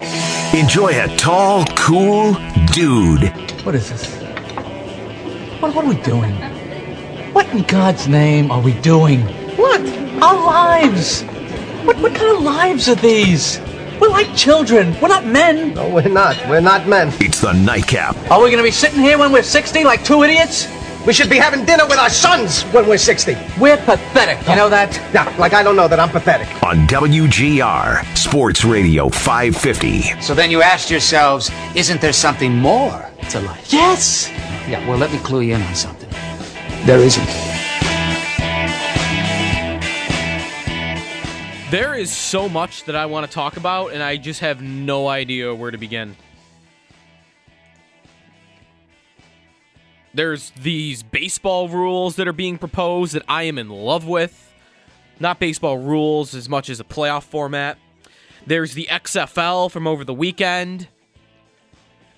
Enjoy a tall, cool dude. What is this? What, what are we doing? What in God's name are we doing? What? Our lives! What, what kind of lives are these? We're like children. We're not men. No, we're not. We're not men. It's the nightcap Are we going to be sitting here when we're 60 like two idiots? We should be having dinner with our sons when we're 60. We're pathetic. You know that? Yeah, like I don't know that I'm pathetic. on WGR Sports Radio 550. So then you asked yourselves, isn't there something more to life? Yes! Yeah, well, let me clue you in on something. There isn't. There is so much that I want to talk about, and I just have no idea where to begin. There's these baseball rules that are being proposed that I am in love with. Not baseball rules as much as a playoff format. There's the XFL from over the weekend.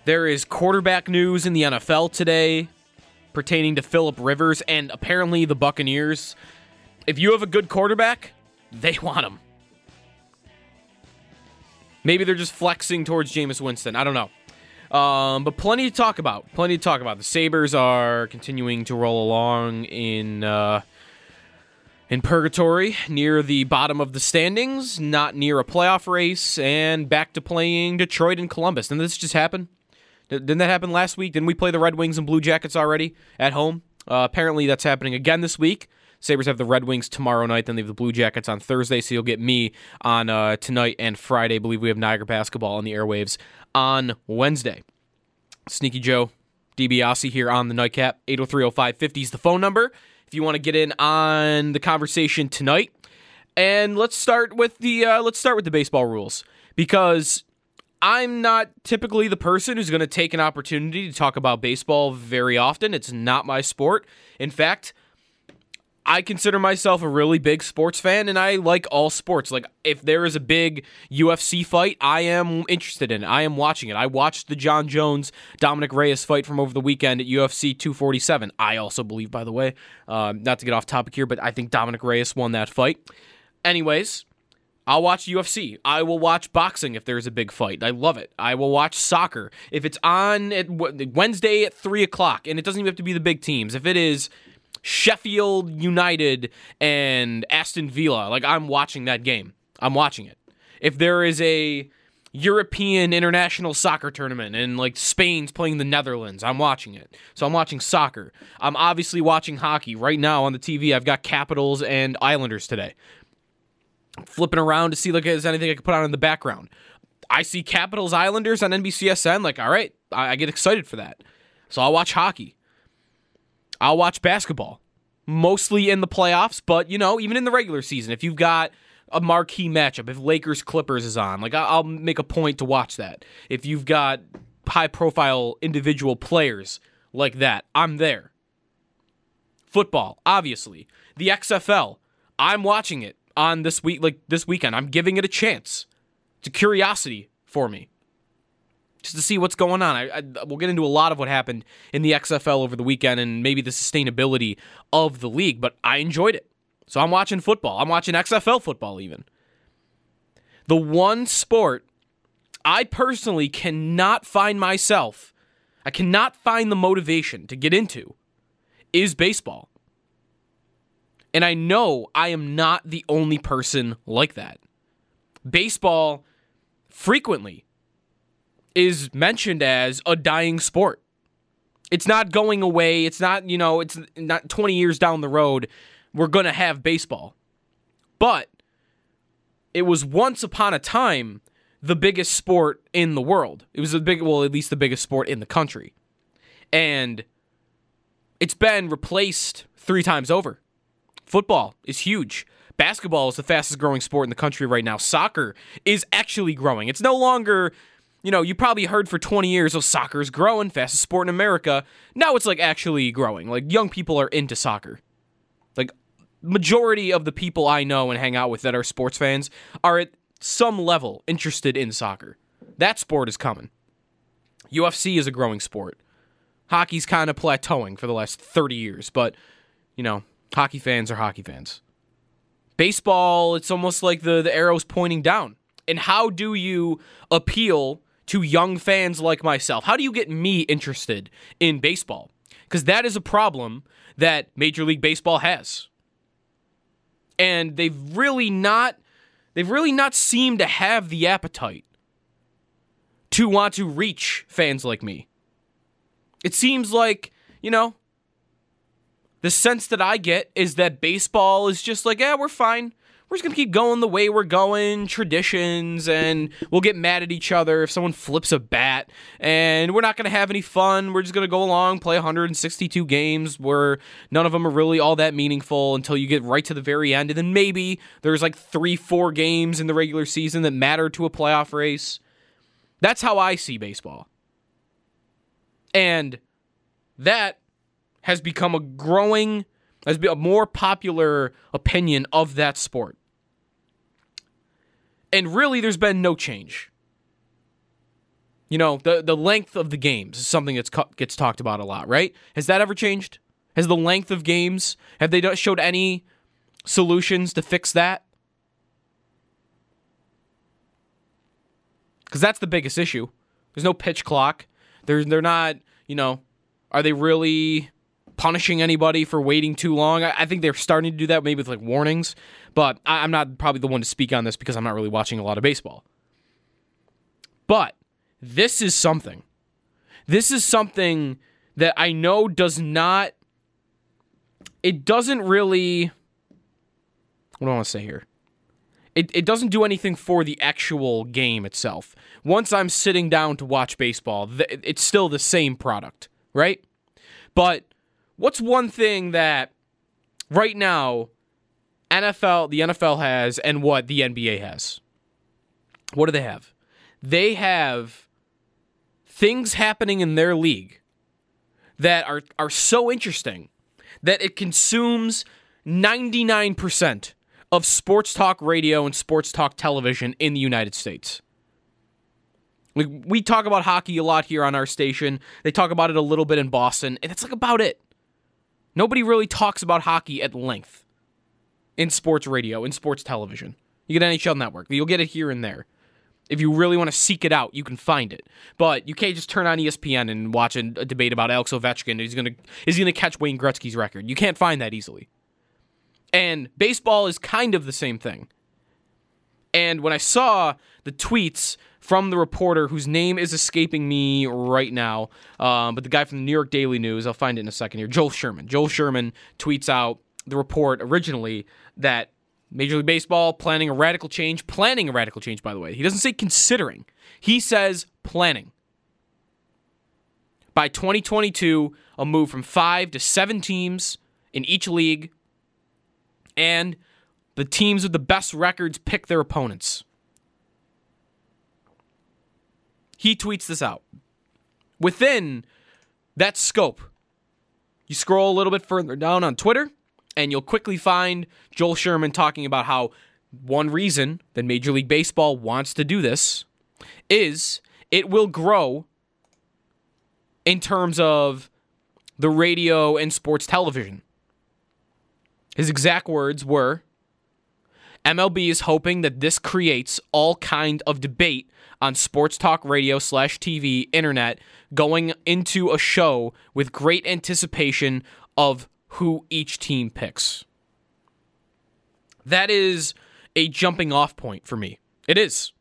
There is quarterback news in the NFL today pertaining to Philip Rivers and apparently the Buccaneers. If you have a good quarterback, they want him. Maybe they're just flexing towards Jameis Winston. I don't know. Um, but plenty to talk about. Plenty to talk about. The Sabres are continuing to roll along in uh, in purgatory, near the bottom of the standings, not near a playoff race, and back to playing Detroit and Columbus. Didn't this just happen? Didn't that happen last week? Didn't we play the Red Wings and Blue Jackets already at home? Uh, apparently, that's happening again this week. Sabres have the Red Wings tomorrow night, then they have the Blue Jackets on Thursday, so you'll get me on uh, tonight and Friday. I believe we have Niagara basketball on the airwaves on Wednesday. Sneaky Joe DiBiase here on the Nightcap. 8030550 is the phone number if you want to get in on the conversation tonight. And let's start with the uh, let's start with the baseball rules because I'm not typically the person who's going to take an opportunity to talk about baseball very often. It's not my sport. In fact, I consider myself a really big sports fan and I like all sports. Like if there is a big UFC fight, I am interested in it. I am watching it. I watched the Jon Jones Dominic Reyes fight from over the weekend at UFC 247. I also believe, by the way, uh, not to get off topic here, but I think Dominic Reyes won that fight. Anyways, I'll watch UFC. I will watch boxing if there's a big fight. I love it. I will watch soccer if it's on at Wednesday at three o'clock, and it doesn't even have to be the big teams. If it is Sheffield United and Aston Villa, like I'm watching that game. I'm watching it. If there is a European international soccer tournament and like Spain's playing the Netherlands, I'm watching it. So I'm watching soccer. I'm obviously watching hockey right now on the TV. I've got Capitals and Islanders today flipping around to see like there's anything I can put on in the background. I see Capitals Islanders on NBCSN. Like, all right, I get excited for that. So I'll watch hockey. I'll watch basketball, mostly in the playoffs, but you know, even in the regular season, if you've got a marquee matchup, if Lakers Clippers is on, like I'll make a point to watch that. If you've got high profile individual players like that, I'm there. Football, obviously. The XFL, I'm watching it on this week like this weekend. I'm giving it a chance. It's a curiosity for me. Just to see what's going on. I, I we'll get into a lot of what happened in the XFL over the weekend and maybe the sustainability of the league, but I enjoyed it. So I'm watching football. I'm watching XFL football even. The one sport I personally cannot find myself, I cannot find the motivation to get into is baseball. And I know I am not the only person like that. Baseball frequently is mentioned as a dying sport. It's not going away. It's not, you know, it's not 20 years down the road. We're going to have baseball. But it was once upon a time the biggest sport in the world. It was the big, well, at least the biggest sport in the country. And it's been replaced three times over. Football is huge. Basketball is the fastest growing sport in the country right now. Soccer is actually growing. It's no longer, you know, you probably heard for 20 years, oh, soccer's growing, fastest sport in America. Now it's like actually growing. Like young people are into soccer. Like majority of the people I know and hang out with that are sports fans are at some level interested in soccer. That sport is coming. UFC is a growing sport. Hockey's kind of plateauing for the last 30 years, but you know, hockey fans are hockey fans. Baseball, it's almost like the, the arrow's pointing down. And how do you appeal to young fans like myself? How do you get me interested in baseball? Because that is a problem that Major League Baseball has. And they've really not they've really not seemed to have the appetite to want to reach fans like me. It seems like, you know, the sense that I get is that baseball is just like, yeah, we're fine. We're just going to keep going the way we're going, traditions, and we'll get mad at each other if someone flips a bat, and we're not going to have any fun. We're just going to go along, play 162 games where none of them are really all that meaningful until you get right to the very end. And then maybe there's like three, four games in the regular season that matter to a playoff race. That's how I see baseball. And that has become a growing, has been a more popular opinion of that sport. And really, there's been no change. You know, the, the length of the games is something that gets talked about a lot, right? Has that ever changed? Has the length of games, have they showed any solutions to fix that? Because that's the biggest issue. There's no pitch clock. They're they're not, you know, are they really punishing anybody for waiting too long? I, I think they're starting to do that, maybe with like warnings. But I, I'm not probably the one to speak on this because I'm not really watching a lot of baseball. But this is something. This is something that I know does not. It doesn't really. What do I want to say here? It, it doesn't do anything for the actual game itself. Once I'm sitting down to watch baseball, th- it's still the same product, right? But what's one thing that right now NFL, the NFL has, and what the NBA has? What do they have? They have things happening in their league that are, are so interesting that it consumes 99% of sports talk radio and sports talk television in the United States. We, we talk about hockey a lot here on our station. They talk about it a little bit in Boston, and that's like about it. Nobody really talks about hockey at length in sports radio, in sports television. You get NHL Network. You'll get it here and there. If you really want to seek it out, you can find it. But you can't just turn on ESPN and watch a, debate about Alex Ovechkin. He's gonna is he gonna catch Wayne Gretzky's record? You can't find that easily. And baseball is kind of the same thing. And when I saw the tweets from the reporter whose name is escaping me right now, um, but the guy from the New York Daily News, I'll find it in a second here, Joel Sherman. Joel Sherman tweets out the report originally that Major League Baseball planning a radical change, planning a radical change, by the way. He doesn't say considering, he says planning. By 2022, a move from five to seven teams in each league and the teams with the best records pick their opponents. He tweets this out. Within that scope, you scroll a little bit further down on Twitter, and you'll quickly find Joel Sherman talking about how one reason that Major League Baseball wants to do this is it will grow in terms of the radio and sports television. His exact words were MLB is hoping that this creates all kind of debate on sports talk radio slash TV, internet, going into a show with great anticipation of who each team picks. That is a jumping off point for me. It is.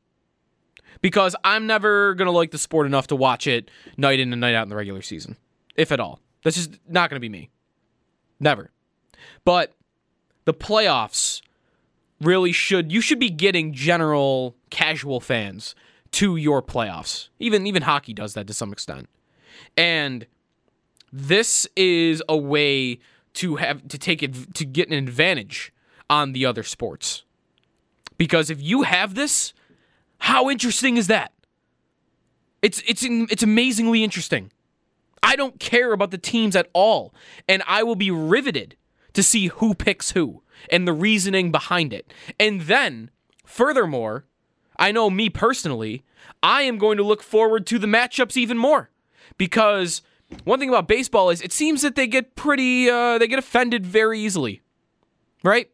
Because I'm never going to like the sport enough to watch it night in and night out in the regular season, if at all. That's just not going to be me. Never. But the playoffs really should you should be getting general casual fans to your playoffs. Even even hockey does that to some extent. And this is a way to have to take it to get an advantage on the other sports. Because if you have this, how interesting is that? It's it's it's amazingly interesting. I don't care about the teams at all, and I will be riveted to see who picks who and the reasoning behind it. And then, furthermore, I know me personally, I am going to look forward to the matchups even more because one thing about baseball is it seems that they get pretty uh, they get offended very easily, right?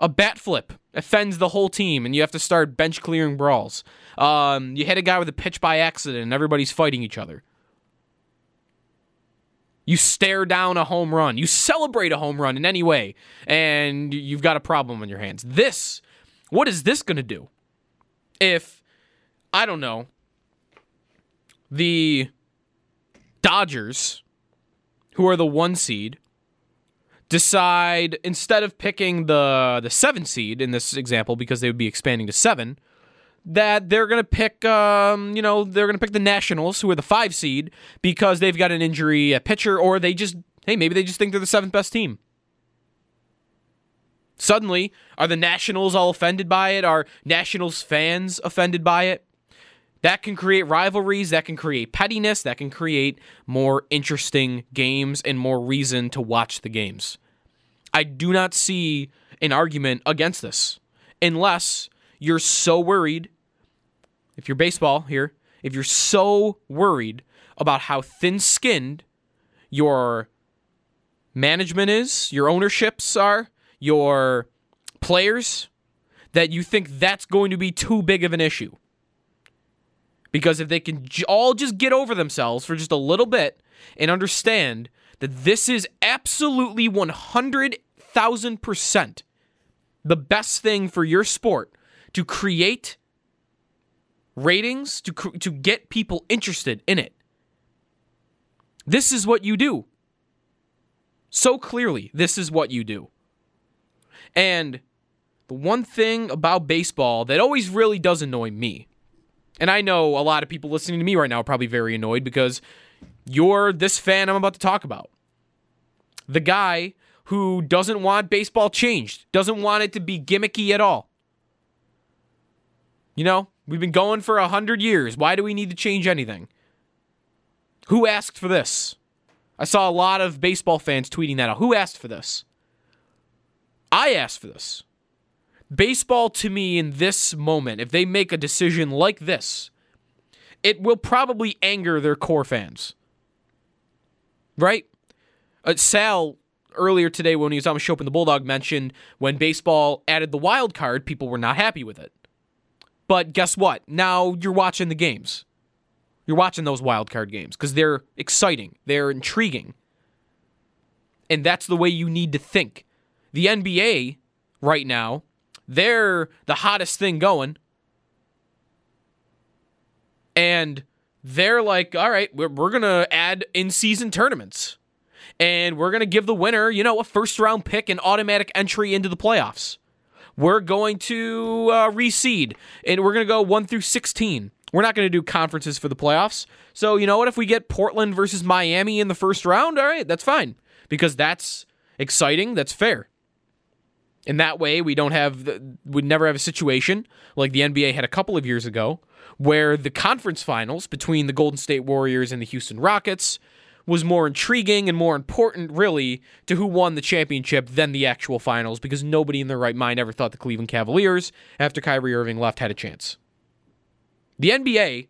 A bat flip offends the whole team, and you have to start bench clearing brawls. Um, you hit a guy with a pitch by accident, and everybody's fighting each other. You stare down a home run. You celebrate a home run in any way, and you've got a problem on your hands. This, what is this going to do? If, I don't know, the Dodgers, who are the one seed, decide instead of picking the the seven seed in this example because they would be expanding to seven, that they're gonna pick um, you know, they're gonna pick the Nationals, who are the five seed, because they've got an injury pitcher, or they just hey, maybe they just think they're the seventh best team. Suddenly, are the Nationals all offended by it? Are Nationals fans offended by it? That can create rivalries, that can create pettiness, that can create more interesting games and more reason to watch the games. I do not see an argument against this unless you're so worried, if you're baseball here, if you're so worried about how thin skinned your management is, your ownerships are, your players, that you think that's going to be too big of an issue. Because if they can all just get over themselves for just a little bit and understand that this is absolutely 100,000% the best thing for your sport to create ratings, to, to get people interested in it. This is what you do. So clearly, this is what you do. And the one thing about baseball that always really does annoy me and I know a lot of people listening to me right now are probably very annoyed because you're this fan I'm about to talk about. The guy who doesn't want baseball changed, doesn't want it to be gimmicky at all. You know, we've been going for a hundred years. Why do we need to change anything? Who asked for this? I saw a lot of baseball fans tweeting that out. Who asked for this? I asked for this. Baseball to me in this moment, if they make a decision like this, it will probably anger their core fans. Right? Uh, Sal earlier today when he was on the show in the Bulldog mentioned when baseball added the wild card, people were not happy with it. But guess what? Now you're watching the games. You're watching those wild card games because they're exciting, they're intriguing. And that's the way you need to think. The NBA right now they're the hottest thing going. And they're like, all right, we're, we're going to add in season tournaments. And we're going to give the winner, you know, a first round pick and automatic entry into the playoffs. We're going to uh, reseed and we're going to go 1 through 16. We're not going to do conferences for the playoffs. So, you know what? If we get Portland versus Miami in the first round, all right, that's fine because that's exciting. That's fair. In that way, we don't have we never have a situation like the NBA had a couple of years ago where the conference finals between the Golden State Warriors and the Houston Rockets was more intriguing and more important really to who won the championship than the actual finals because nobody in their right mind ever thought the Cleveland Cavaliers after Kyrie Irving left had a chance. The NBA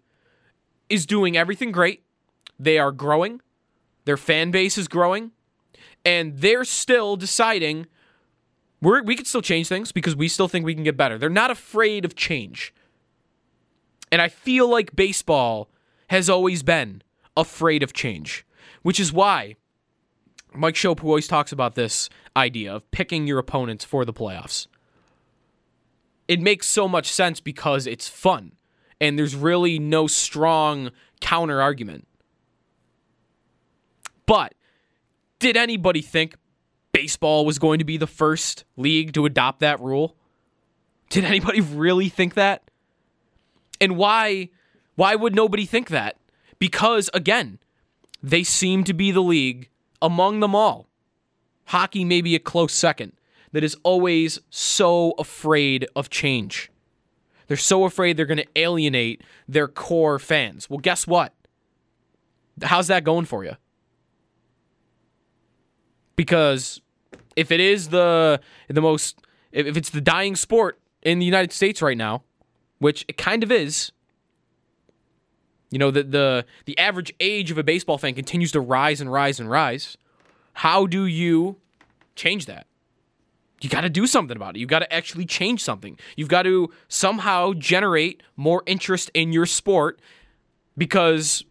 is doing everything great. They are growing. Their fan base is growing and they're still deciding we're, we can still change things because we still think we can get better. They're not afraid of change. And I feel like baseball has always been afraid of change, which is why Mike who always talks about this idea of picking your opponents for the playoffs, it makes so much sense because it's fun and there's really no strong counter argument. But did anybody think baseball was going to be the first league to adopt that rule? Did anybody really think that? And why why would nobody think that? Because again, they seem to be the league among them all. Hockey may be a close second that is always so afraid of change. They're so afraid they're going to alienate their core fans. Well, guess what? How's that going for you? Because if it is the the most if it's the dying sport in the United States right now, which it kind of is, you know, the the the average age of a baseball fan continues to rise and rise and rise. How do you change that? You got to do something about it. You got to actually change something. You've got to somehow generate more interest in your sport because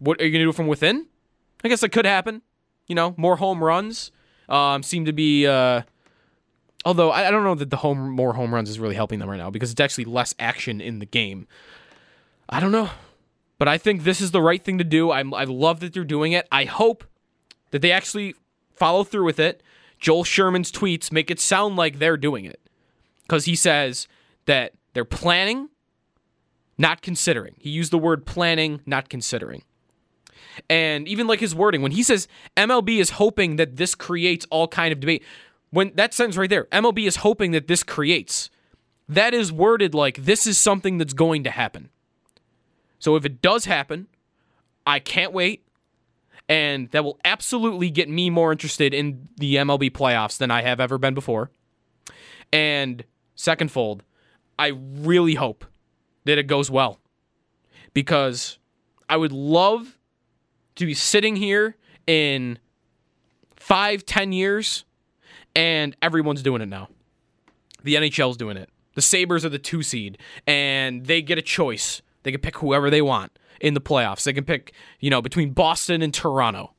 what are you going to do from within? I guess that could happen. You know, more home runs um, seem to be. Uh, although I, I don't know that the home more home runs is really helping them right now because it's actually less action in the game. I don't know, but I think this is the right thing to do. I, I love that they're doing it. I hope that they actually follow through with it. Joel Sherman's tweets make it sound like they're doing it because he says that they're planning, not considering. He used the word planning, not considering. And even like his wording, when he says MLB is hoping that this creates all kind of debate, when that sentence right there, MLB is hoping that this creates, that is worded like this is something that's going to happen. So if it does happen, I can't wait. And that will absolutely get me more interested in the MLB playoffs than I have ever been before. And second fold, I really hope that it goes well because I would love to be sitting here in five, ten years and everyone's doing it now. The NHL's doing it. The Sabres are the two seed and they get a choice. They can pick whoever they want in the playoffs. They can pick, you know, between Boston and Toronto.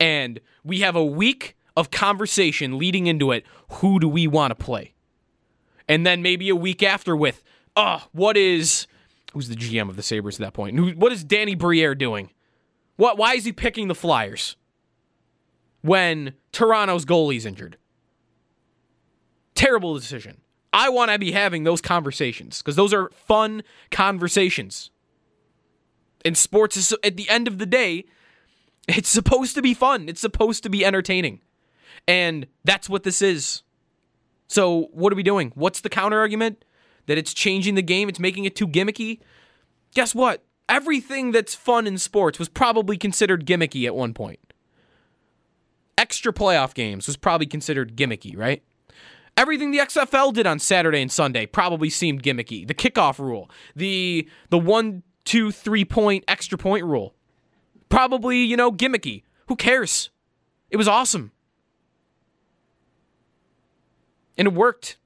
And we have a week of conversation leading into it. Who do we want to play? And then maybe a week after with, oh, what is who's the GM of the Sabres at that point? What is Danny Briere doing? What why is he picking the Flyers when Toronto's goalie's injured? Terrible decision. I want to be having those conversations because those are fun conversations. And sports is at the end of the day, it's supposed to be fun. It's supposed to be entertaining. And that's what this is. So, what are we doing? What's the counter argument? That it's changing the game, it's making it too gimmicky? Guess what? Everything that's fun in sports was probably considered gimmicky at one point. Extra playoff games was probably considered gimmicky, right? Everything the XFL did on Saturday and Sunday probably seemed gimmicky. The kickoff rule, the the one, two, three point extra point rule, probably you know gimmicky. Who cares? It was awesome, and it worked.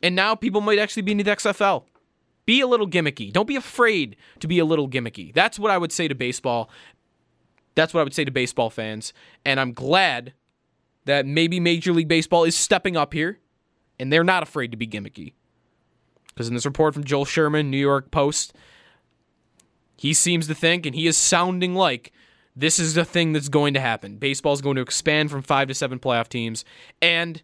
And now people might actually be into the XFL. Be a little gimmicky. Don't be afraid to be a little gimmicky. That's what I would say to baseball. That's what I would say to baseball fans. And I'm glad that maybe Major League Baseball is stepping up here and they're not afraid to be gimmicky. Because in this report from Joel Sherman, New York Post, he seems to think, and he is sounding like this is the thing that's going to happen. Baseball is going to expand from five to seven playoff teams, and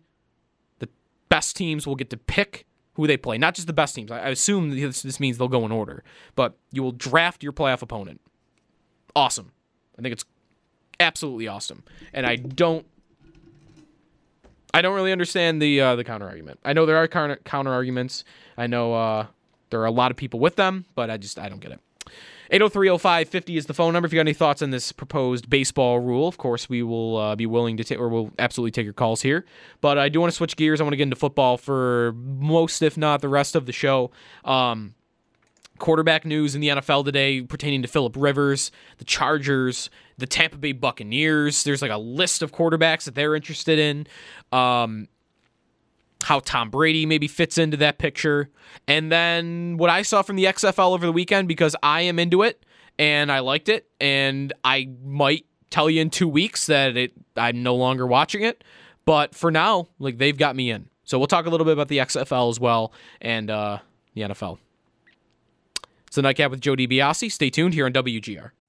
the best teams will get to pick who they play. Not just the best teams. I assume this, this means they'll go in order, but you will draft your playoff opponent. Awesome. I think it's absolutely awesome. And I don't I don't really understand the uh, the counter argument. I know there are counter counter arguments. I know uh, there are a lot of people with them, but I just I don't get it. 8030550 is the phone number. If you got any thoughts on this proposed baseball rule, of course, we will uh, be willing to take, or we'll absolutely take your calls here. But I do want to switch gears. I want to get into football for most, if not the rest of the show. Um, quarterback news in the NFL today pertaining to Philip Rivers, the Chargers, the Tampa Bay Buccaneers. There's like a list of quarterbacks that they're interested in. Um, how Tom Brady maybe fits into that picture. And then what I saw from the XFL over the weekend because I am into it and I liked it and I might tell you in 2 weeks that it I'm no longer watching it, but for now, like they've got me in. So we'll talk a little bit about the XFL as well and uh, the NFL. It's the Nightcap with Joe DiBiase. Stay tuned here on WGR.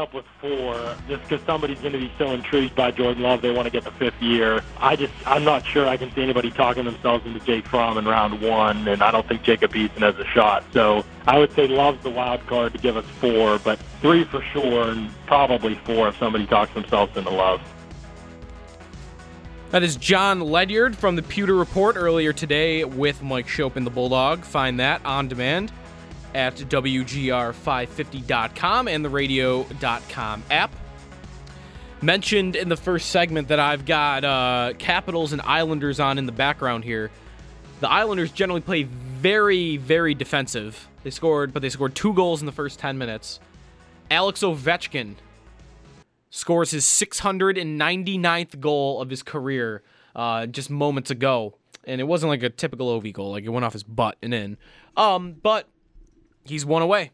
up with four just because somebody's going to be so intrigued by Jordan Love they want to get the fifth year. I just I'm not sure I can see anybody talking themselves into Jake Fromm in round one, and I don't think Jacob Eason has a shot. So I would say Love's the wild card to give us four, but three for sure, and probably four if somebody talks themselves into Love. That is Jon Ledyard from the Pewter Report earlier today with Mike Schopp and, the Bulldog. Find that on demand at WGR550.com and the radio.com app. Mentioned in the first segment that I've got uh, Capitals and Islanders on in the background here. The Islanders generally play very, very defensive. They scored, but they scored two goals in the first 10 minutes. Alex Ovechkin scores his 699th goal of his career uh, just moments ago. And it wasn't like a typical OV goal, like it went off his butt and in. Um, but he's one away.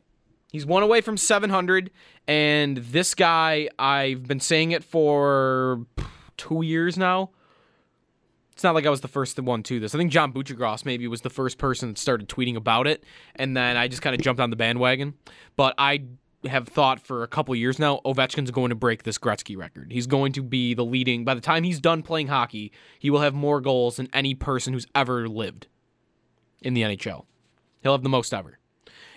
He's one away from 700, and this guy, I've been saying it for two years now. It's not like I was the first one to this. I think John Buccigross maybe was the first person that started tweeting about it, and then I just kind of jumped on the bandwagon. But I have thought for a couple years now, Ovechkin's going to break this Gretzky record. He's going to be the leading. By the time he's done playing hockey, he will have more goals than any person who's ever lived in the NHL. He'll have the most ever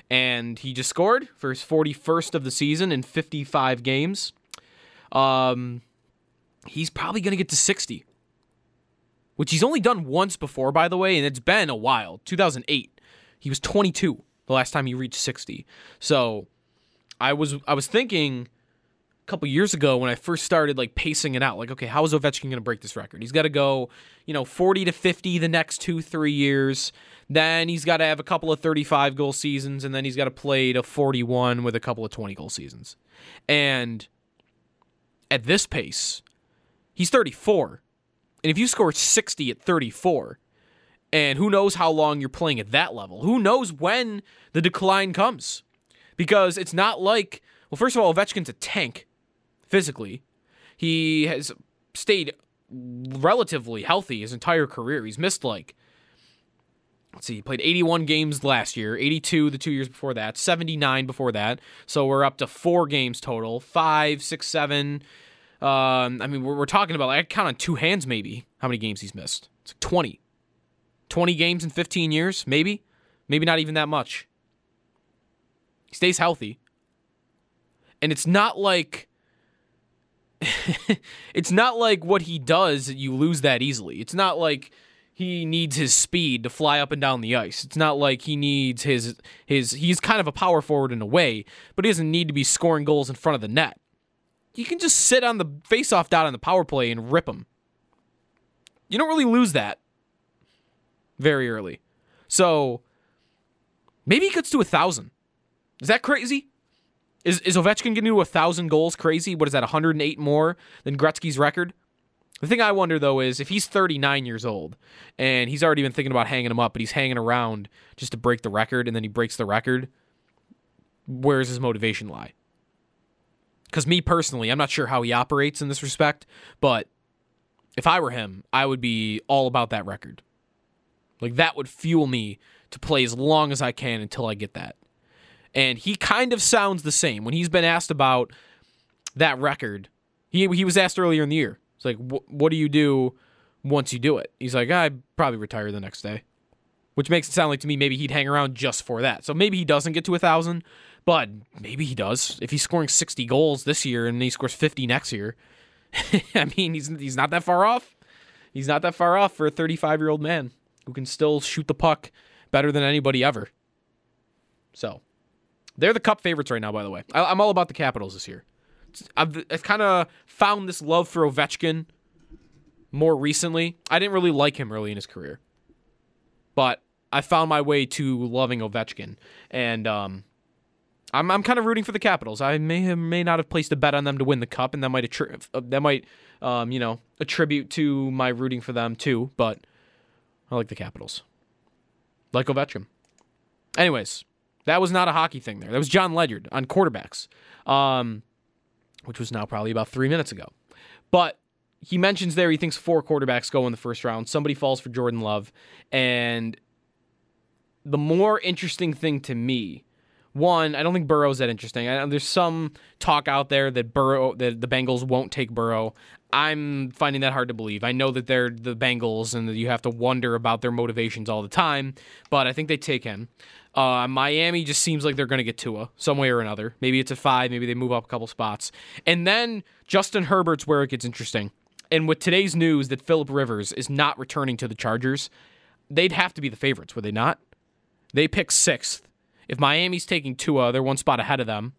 and he just scored for his 41st of the season in 55 games. Um, he's probably going to get to 60, which he's only done once before, by the way, and it's been a while. 2008, he was 22 the last time he reached 60. So I was I was thinking a couple years ago when I first started like pacing it out, like, okay, how is Ovechkin going to break this record? He's got to go, you know, 40 to 50 the next two three years. Then he's got to have a couple of 35 goal seasons, and then he's got to play to 41 with a couple of 20 goal seasons. And at this pace, he's 34. And if you score 60 at 34, and who knows how long you're playing at that level, who knows when the decline comes? Because it's not like, well, first of all, Ovechkin's a tank physically. He has stayed relatively healthy his entire career. He's missed like let's see, he played 81 games last year, 82 the two years before that, 79 before that. So we're up to four games total, five, six, seven. Um, I mean, we're, we're talking about, I count on two hands maybe how many games he's missed. It's like 20. 20 games in 15 years, maybe. Maybe not even that much. He stays healthy. And it's not like. it's not like what he does, you lose that easily. It's not like he needs his speed to fly up and down the ice. It's not like he needs his his he's kind of a power forward in a way, but he doesn't need to be scoring goals in front of the net. You can just sit on the faceoff dot on the power play and rip him. You don't really lose that very early. So maybe he gets to a thousand. Is that crazy? Is is Ovechkin getting to a thousand goals crazy? What is that? 108 more than Gretzky's record? The thing I wonder though is if he's 39 years old and he's already been thinking about hanging him up, but he's hanging around just to break the record, and then he breaks the record. Where does his motivation lie? Because me personally, I'm not sure how he operates in this respect, but if I were him, I would be all about that record. Like that would fuel me to play as long as I can until I get that. And he kind of sounds the same when he's been asked about that record. He he was asked earlier in the year it's like, wh- what do you do once you do it? He's like, I'd probably retire the next day, which makes it sound like to me maybe he'd hang around just for that. So maybe he doesn't get to a thousand, but maybe he does. If he's scoring 60 goals this year and he scores 50 next year, I mean, he's he's not that far off. He's not that far off for a 35 year old man who can still shoot the puck better than anybody ever. So, they're the cup favorites right now, by the way. I, I'm all about the Capitals this year. I've, I've kind of found this love for Ovechkin more recently. I didn't really like him early in his career, but I found my way to loving Ovechkin, and um, I'm I'm kind of rooting for the Capitals. I may have, may not have placed a bet on them to win the cup, and that might attri- uh, that might um, you know attribute to my rooting for them too. But I like the Capitals, like Ovechkin. Anyways, that was not a hockey thing there. That was Jon Ledyard on quarterbacks, um, which was now probably about three minutes ago. But he mentions there he thinks four quarterbacks go in the first round. Somebody falls for Jordan Love, and the more interesting thing to me one, I don't think Burrow's that interesting. I, there's some talk out there that Burrow that the Bengals won't take Burrow. I'm finding that hard to believe. I know that they're the Bengals and that you have to wonder about their motivations all the time, but I think they take him. Uh, Miami just seems like they're going to get Tua some way or another. Maybe it's a five. Maybe they move up a couple spots. And then Justin Herbert's where it gets interesting. And with today's news that Philip Rivers is not returning to the Chargers, they'd have to be the favorites, would they not? They pick sixth. If Miami's taking Tua, they're one spot ahead of them.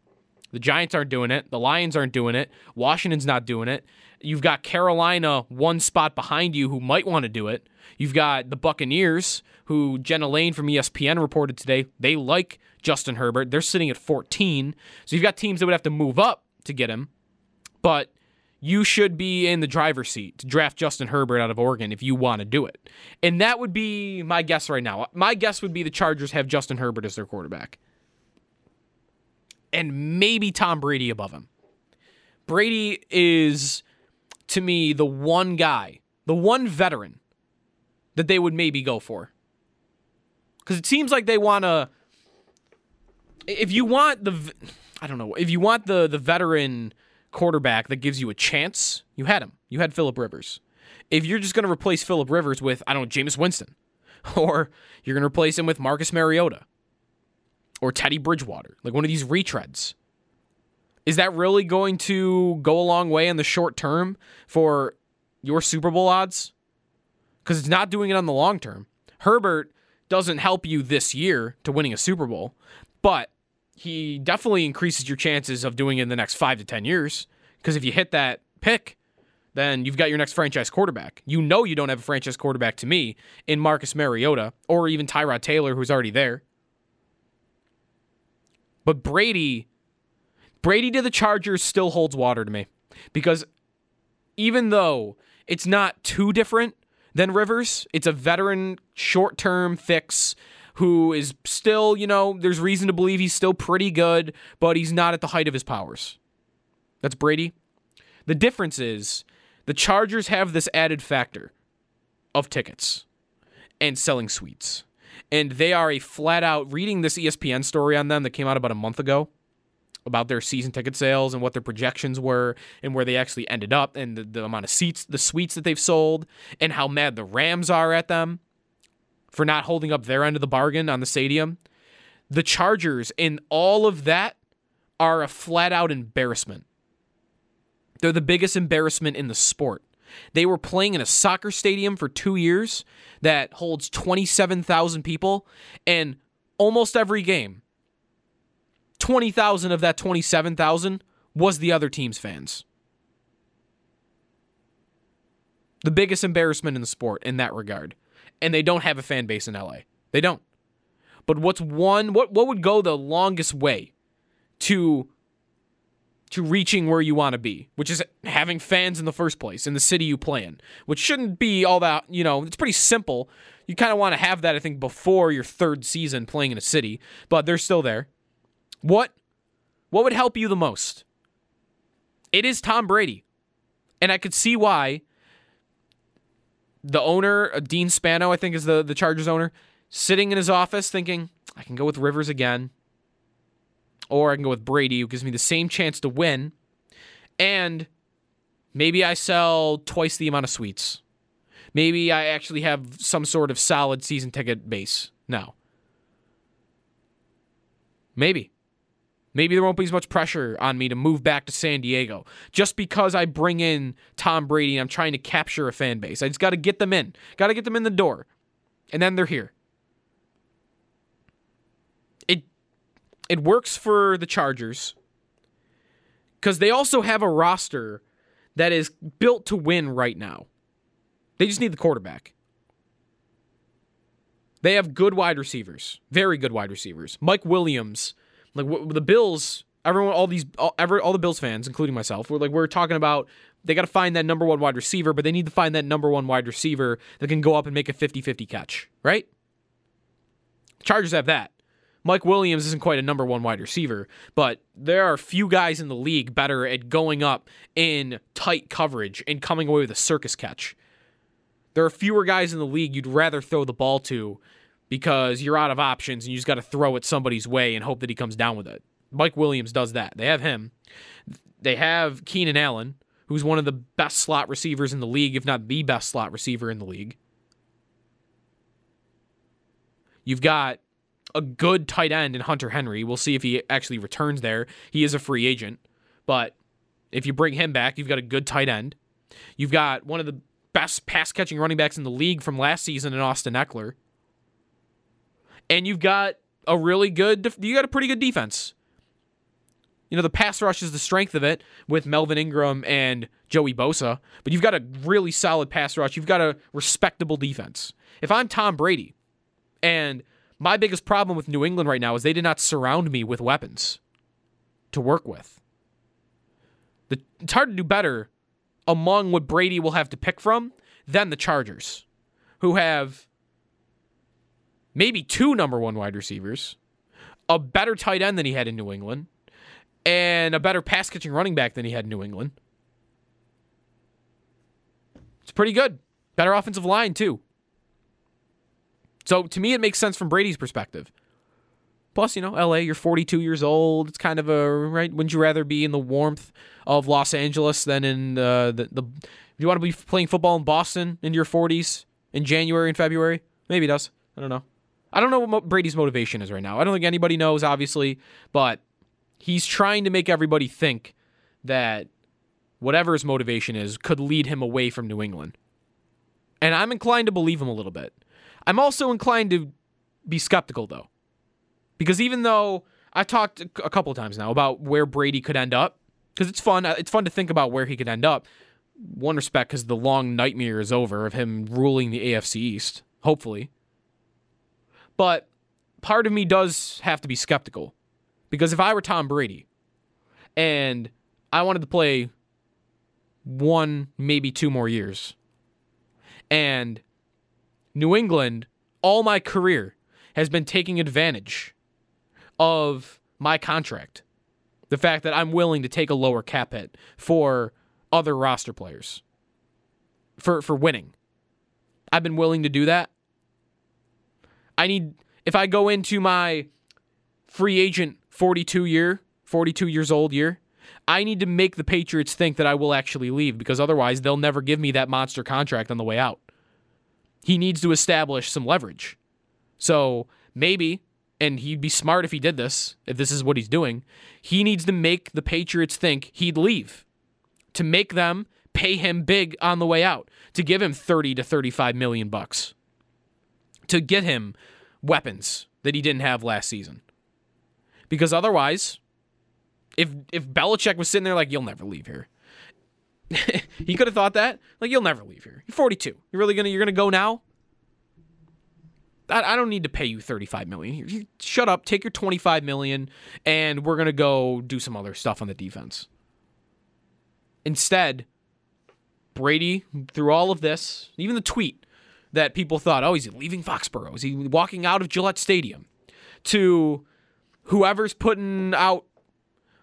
The Giants aren't doing it. The Lions aren't doing it. Washington's not doing it. You've got Carolina one spot behind you who might want to do it. You've got the Buccaneers, who Jenna Laine from ESPN reported today, they like Justin Herbert. They're sitting at 14. So you've got teams that would have to move up to get him. But you should be in the driver's seat to draft Justin Herbert out of Oregon if you want to do it. And that would be my guess right now. My guess would be the Chargers have Justin Herbert as their quarterback. And maybe Tom Brady above him. Brady is, to me, the one guy, the one veteran that they would maybe go for. Because it seems like they want to. If you want the. I don't know. If you want the the veteran quarterback that gives you a chance, you had him. You had Philip Rivers. If you're just going to replace Philip Rivers with, I don't know, Jameis Winston, or you're going to replace him with Marcus Mariota or Teddy Bridgewater, like one of these retreads, is that really going to go a long way in the short term for your Super Bowl odds? Because it's not doing it on the long term. Herbert doesn't help you this year to winning a Super Bowl, but he definitely increases your chances of doing it in the next five to 10 years. Because if you hit that pick, then you've got your next franchise quarterback. You know you don't have a franchise quarterback to me in Marcus Mariota or even Tyrod Taylor, who's already there. But Brady, Brady to the Chargers still holds water to me because even though it's not too different than Rivers, it's a veteran short term fix who is still, you know, there's reason to believe he's still pretty good, but he's not at the height of his powers. That's Brady. The difference is the Chargers have this added factor of tickets and selling suites. And they are a flat out reading this ESPN story on them that came out about a month ago about their season ticket sales and what their projections were and where they actually ended up and the, the amount of seats, the suites that they've sold, and how mad the Rams are at them for not holding up their end of the bargain on the stadium. The Chargers, in all of that, are a flat out embarrassment. They're the biggest embarrassment in the sport. They were playing in a soccer stadium for two years that holds 27,000 people, and almost every game, 20,000 of that 27,000 was the other team's fans. The biggest embarrassment in the sport in that regard and they don't have a fan base in LA. They don't. But what's one what what would go the longest way to to reaching where you want to be, which is having fans in the first place in the city you play in, which shouldn't be all that, you know, it's pretty simple. You kind of want to have that I think before your third season playing in a city, but they're still there. What what would help you the most? It is Tom Brady. And I could see why the owner, uh, Dean Spano, I think is the, the Chargers owner, sitting in his office thinking, I can go with Rivers again. Or I can go with Brady, who gives me the same chance to win. And maybe I sell twice the amount of suites. Maybe I actually have some sort of solid season ticket base now. Maybe. Maybe there won't be as much pressure on me to move back to San Diego just because I bring in Tom Brady and I'm trying to capture a fan base. I just got to get them in, got to get them in the door, and then they're here. It it works for the Chargers because they also have a roster that is built to win right now. They just need the quarterback. They have good wide receivers, very good wide receivers. Mike Williams Like the Bills, everyone, all these, all, every, all the Bills fans, including myself, we're like we're talking about they got to find that number one wide receiver, but they need to find that number one wide receiver that can go up and make a 50-50 catch, right? Chargers have that. Mike Williams isn't quite a number one wide receiver, but there are few guys in the league better at going up in tight coverage and coming away with a circus catch. There are fewer guys in the league you'd rather throw the ball to because you're out of options and you just got to throw it somebody's way and hope that he comes down with it. Mike Williams does that. They have him. They have Keenan Allen, who's one of the best slot receivers in the league, if not the best slot receiver in the league. You've got a good tight end in Hunter Henry. We'll see if he actually returns there. He is a free agent, but if you bring him back, you've got a good tight end. You've got one of the best pass catching running backs in the league from last season in Austin Ekeler. And you've got a really good, you got a pretty good defense. You know, the pass rush is the strength of it with Melvin Ingram and Joey Bosa, but you've got a really solid pass rush. You've got a respectable defense. If I'm Tom Brady, and my biggest problem with New England right now is they did not surround me with weapons to work with. The, it's hard to do better among what Brady will have to pick from than the Chargers, who have maybe two number one wide receivers, a better tight end than he had in New England, and a better pass catching running back than he had in New England. It's pretty good. Better offensive line, too. So to me, it makes sense from Brady's perspective. Plus, you know, LA, you're 42 years old. It's kind of a, right? Wouldn't you rather be in the warmth of Los Angeles than in uh, the, the, you want to be playing football in Boston in your 40s in January and February? Maybe it does. I don't know. I don't know what Brady's motivation is right now. I don't think anybody knows, obviously, but he's trying to make everybody think that whatever his motivation is could lead him away from New England. And I'm inclined to believe him a little bit. I'm also inclined to be skeptical, though. Because even though I've talked a couple times now about where Brady could end up, because it's fun, uh, it's fun to think about where he could end up. One respect, because the long nightmare is over of him ruling the AFC East, hopefully. But part of me does have to be skeptical. Because if I were Tom Brady and I wanted to play one, maybe two more years, and New England, all my career, has been taking advantage of my contract. The fact that I'm willing to take a lower cap hit for other roster players for for winning. I've been willing to do that. I need if I go into my free agent 42 year, 42 years old year, I need to make the Patriots think that I will actually leave because otherwise they'll never give me that monster contract on the way out. He needs to establish some leverage. So maybe, and he'd be smart if he did this, if this is what he's doing, he needs to make the Patriots think he'd leave to make them pay him big on the way out, to give him 30 to 35 million bucks, to get him weapons that he didn't have last season. Because otherwise, if if Belichick was sitting there like, you'll never leave here. he could have thought that. Like, you'll never leave here. You're 42. You're really gonna you're gonna go now? I, don't need to pay you 35 million. Shut up, take your 25 million, and we're gonna go do some other stuff on the defense. Instead, Brady, through all of this, even the tweet that people thought, oh, he's leaving Foxborough. Is he walking out of Gillette Stadium? To whoever's putting out,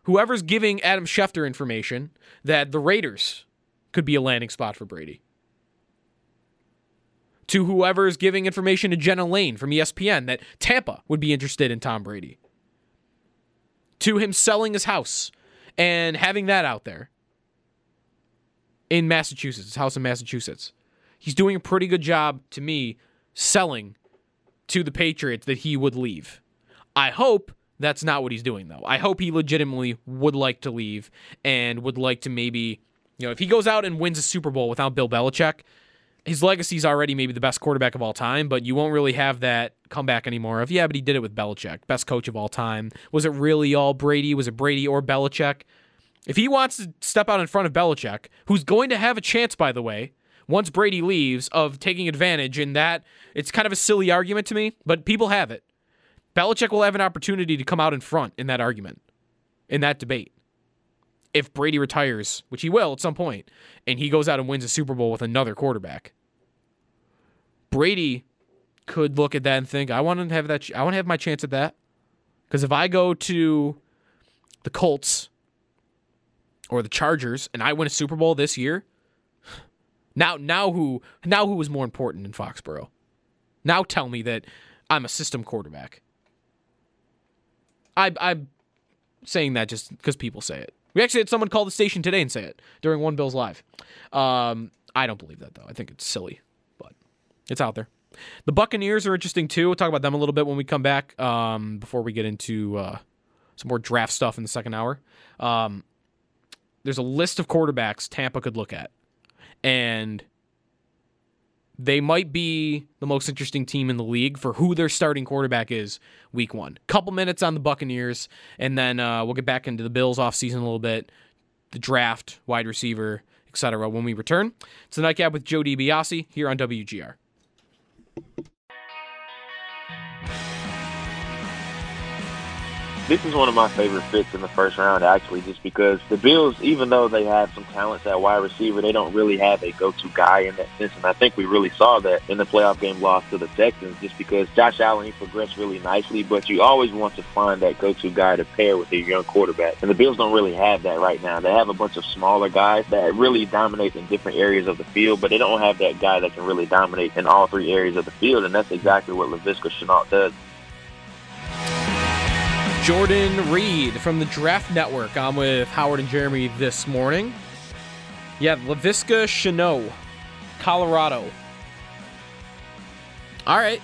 whoever's giving Adam Schefter information that the Raiders could be a landing spot for Brady. To whoever's giving information to Jenna Laine from ESPN that Tampa would be interested in Tom Brady. To him selling his house and having that out there in Massachusetts, his house in Massachusetts. He's doing a pretty good job to me selling to the Patriots that he would leave. I hope that's not what he's doing though. I hope he legitimately would like to leave and would like to maybe, you know, if he goes out and wins a Super Bowl without Bill Belichick, his legacy's already maybe the best quarterback of all time, but you won't really have that comeback anymore of, yeah, but he did it with Belichick, best coach of all time. Was it really all Brady? Was it Brady or Belichick? If he wants to step out in front of Belichick, who's going to have a chance, by the way, once Brady leaves, of taking advantage in that, it's kind of a silly argument to me, but people have it. Belichick will have an opportunity to come out in front in that argument, in that debate. If Brady retires, which he will at some point, and he goes out and wins a Super Bowl with another quarterback, Brady could look at that and think, "I want to have that. I want to have my chance at that." Because if I go to the Colts or the Chargers and I win a Super Bowl this year, now now who now who is more important in Foxborough? Now tell me that I'm a system quarterback. I, I'm saying that just because people say it. We actually had someone call the station today and say it during One Bills Live. Um, I don't believe that though. I think it's silly, but it's out there. The Buccaneers are interesting too. We'll talk about them a little bit when we come back. Um, before we get into uh, some more draft stuff in the second hour. Um, there's a list of quarterbacks Tampa could look at, and they might be the most interesting team in the league for who their starting quarterback is week one. Couple minutes on the Buccaneers, and then uh, we'll get back into the Bills offseason a little bit, the draft, wide receiver, etc. when we return. It's the Nightcap with Joe DiBiase here on WGR. This is one of my favorite fits in the first round, actually, just because the Bills, even though they have some talents at wide receiver, they don't really have a go-to guy in that sense. And I think we really saw that in the playoff game loss to the Texans, just because Josh Allen, he progressed really nicely, but you always want to find that go-to guy to pair with a young quarterback. And the Bills don't really have that right now. They have a bunch of smaller guys that really dominate in different areas of the field, but they don't have that guy that can really dominate in all three areas of the field. And that's exactly what Laviska Shenault does. Jordan Reid from the Draft Network. I'm with Howard and Jeremy this morning. Yeah, Laviska Shenault, Colorado. All right.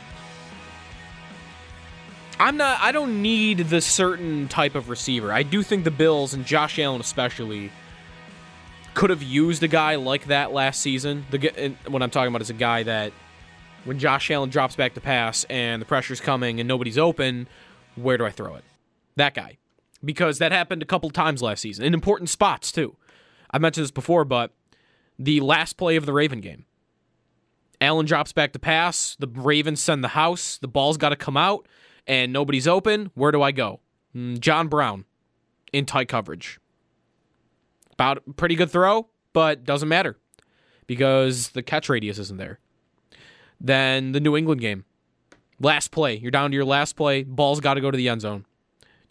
I'm not. I don't need the certain type of receiver. I do think the Bills and Josh Allen especially could have used a guy like that last season. The what I'm talking about is a guy that when Josh Allen drops back to pass and the pressure's coming and nobody's open, where do I throw it? That guy. Because that happened a couple times last season in important spots, too. I mentioned this before, but the last play of the Raven game. Allen drops back to pass. The Ravens send the house. The ball's got to come out, and nobody's open. Where do I go? Mm, John Brown in tight coverage. About pretty good throw, but doesn't matter because the catch radius isn't there. Then the New England game. Last play. You're down to your last play. Ball's got to go to the end zone.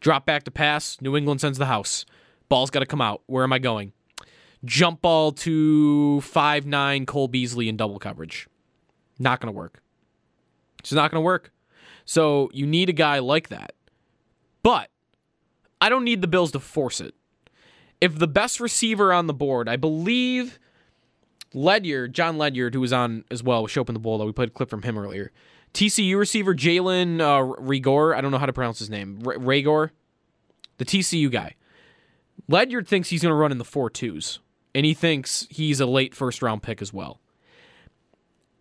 Drop back to pass. New England sends the house. Ball's got to come out. Where am I going? Jump ball to five nine Cole Beasley in double coverage. Not going to work. It's not going to work. So you need a guy like that. But I don't need the Bills to force it. If the best receiver on the board, I believe Ledyard, Jon Ledyard, who was on as well, was showing the ball, though we played a clip from him earlier. TCU receiver Jalen uh, Rigor. I don't know how to pronounce his name. R- Reagor, the TCU guy. Ledyard thinks he's going to run in the four twos, and he thinks he's a late first round pick as well.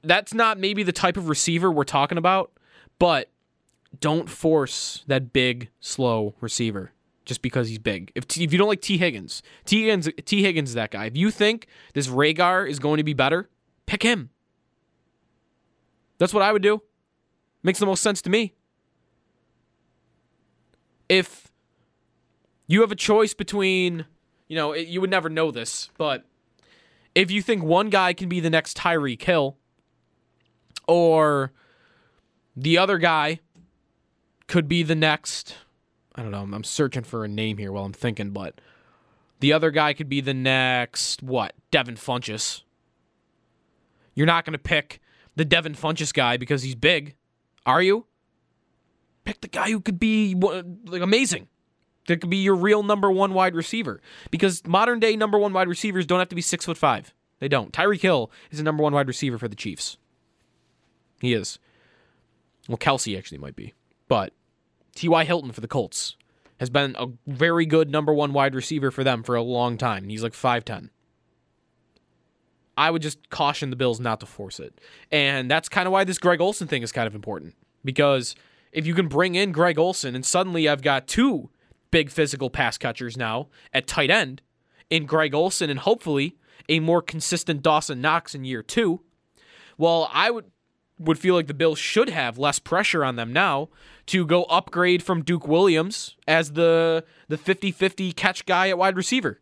That's not maybe the type of receiver we're talking about, but don't force that big, slow receiver just because he's big. If, if you don't like Tee Higgins, Tee Higgins, Tee Higgins is that guy. If you think this Reagor is going to be better, pick him. That's what I would do. Makes the most sense to me. If you have a choice between, you know, you would never know this, but if you think one guy can be the next Tyreek Hill, or the other guy could be the next, I don't know, I'm searching for a name here while I'm thinking, but the other guy could be the next, what, Devin Funchess. You're not going to pick the Devin Funchess guy because he's big. Are you? Pick the guy who could be like amazing. That could be your real number one wide receiver. Because modern day number one wide receivers don't have to be six foot five. They don't. Tyreek Hill is the number one wide receiver for the Chiefs. He is. Well, Kelce actually might be. But T.Y. Hilton for the Colts has been a very good number one wide receiver for them for a long time. He's like 5'10. I would just caution the Bills not to force it. And that's kind of why this Greg Olsen thing is kind of important. Because if you can bring in Greg Olsen and suddenly I've got two big physical pass catchers now at tight end in Greg Olsen and hopefully a more consistent Dawson Knox in year two, well, I would would feel like the Bills should have less pressure on them now to go upgrade from Duke Williams as the the 50-50 catch guy at wide receiver.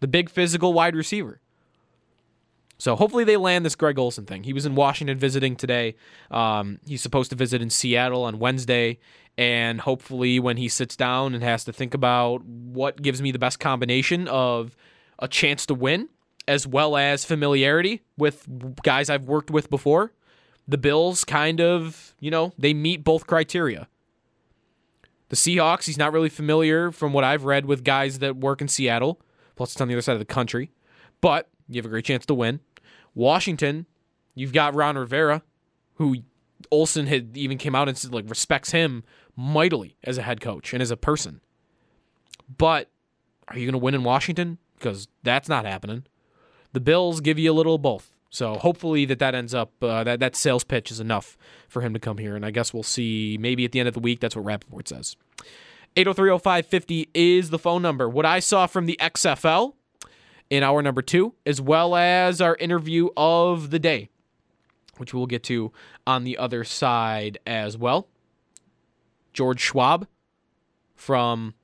The big physical wide receiver. So hopefully they land this Greg Olsen thing. He was in Washington visiting today. Um, he's supposed to visit in Seattle on Wednesday. And hopefully, when he sits down and has to think about what gives me the best combination of a chance to win as well as familiarity with guys I've worked with before, the Bills kind of, you know, they meet both criteria. The Seahawks, he's not really familiar from what I've read with guys that work in Seattle, plus it's on the other side of the country, but you have a great chance to win. Washington, you've got Ron Rivera, who Olsen had even came out and said like respects him mightily as a head coach and as a person. But are you going to win in Washington? Because that's not happening. The Bills give you a little both. So hopefully that that ends up uh, that that sales pitch is enough for him to come here, and I guess we'll see. Maybe at the end of the week, that's what Rapoport says. 8030550 is the phone number. What I saw from the XFL in hour number two, as well as our interview of the day, which we'll get to on the other side as well. George Schwab from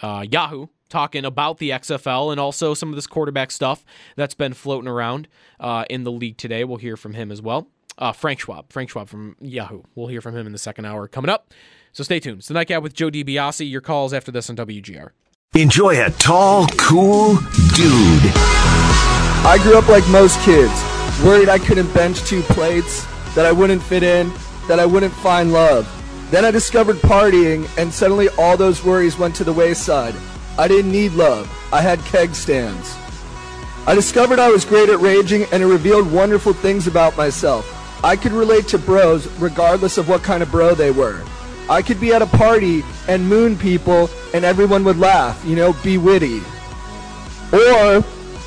uh, Yahoo talking about the XFL and also some of this quarterback stuff that's been floating around uh, in the league today. We'll hear from him as well. Uh, Frank Schwab, Frank Schwab from Yahoo. We'll hear from him in the second hour coming up. So stay tuned. It's the Nightcap with Joe DiBiase. Your calls after this on WGR. Enjoy a tall, cool dude. I grew up like most kids, worried I couldn't bench two plates, that I wouldn't fit in, that I wouldn't find love. Then I discovered partying, and suddenly all those worries went to the wayside. I didn't need love. I had keg stands. I discovered I was great at raging and it revealed wonderful things about myself. I could relate to bros regardless of what kind of bro they were. I could be at a party and moon people and everyone would laugh, you know, be witty. Or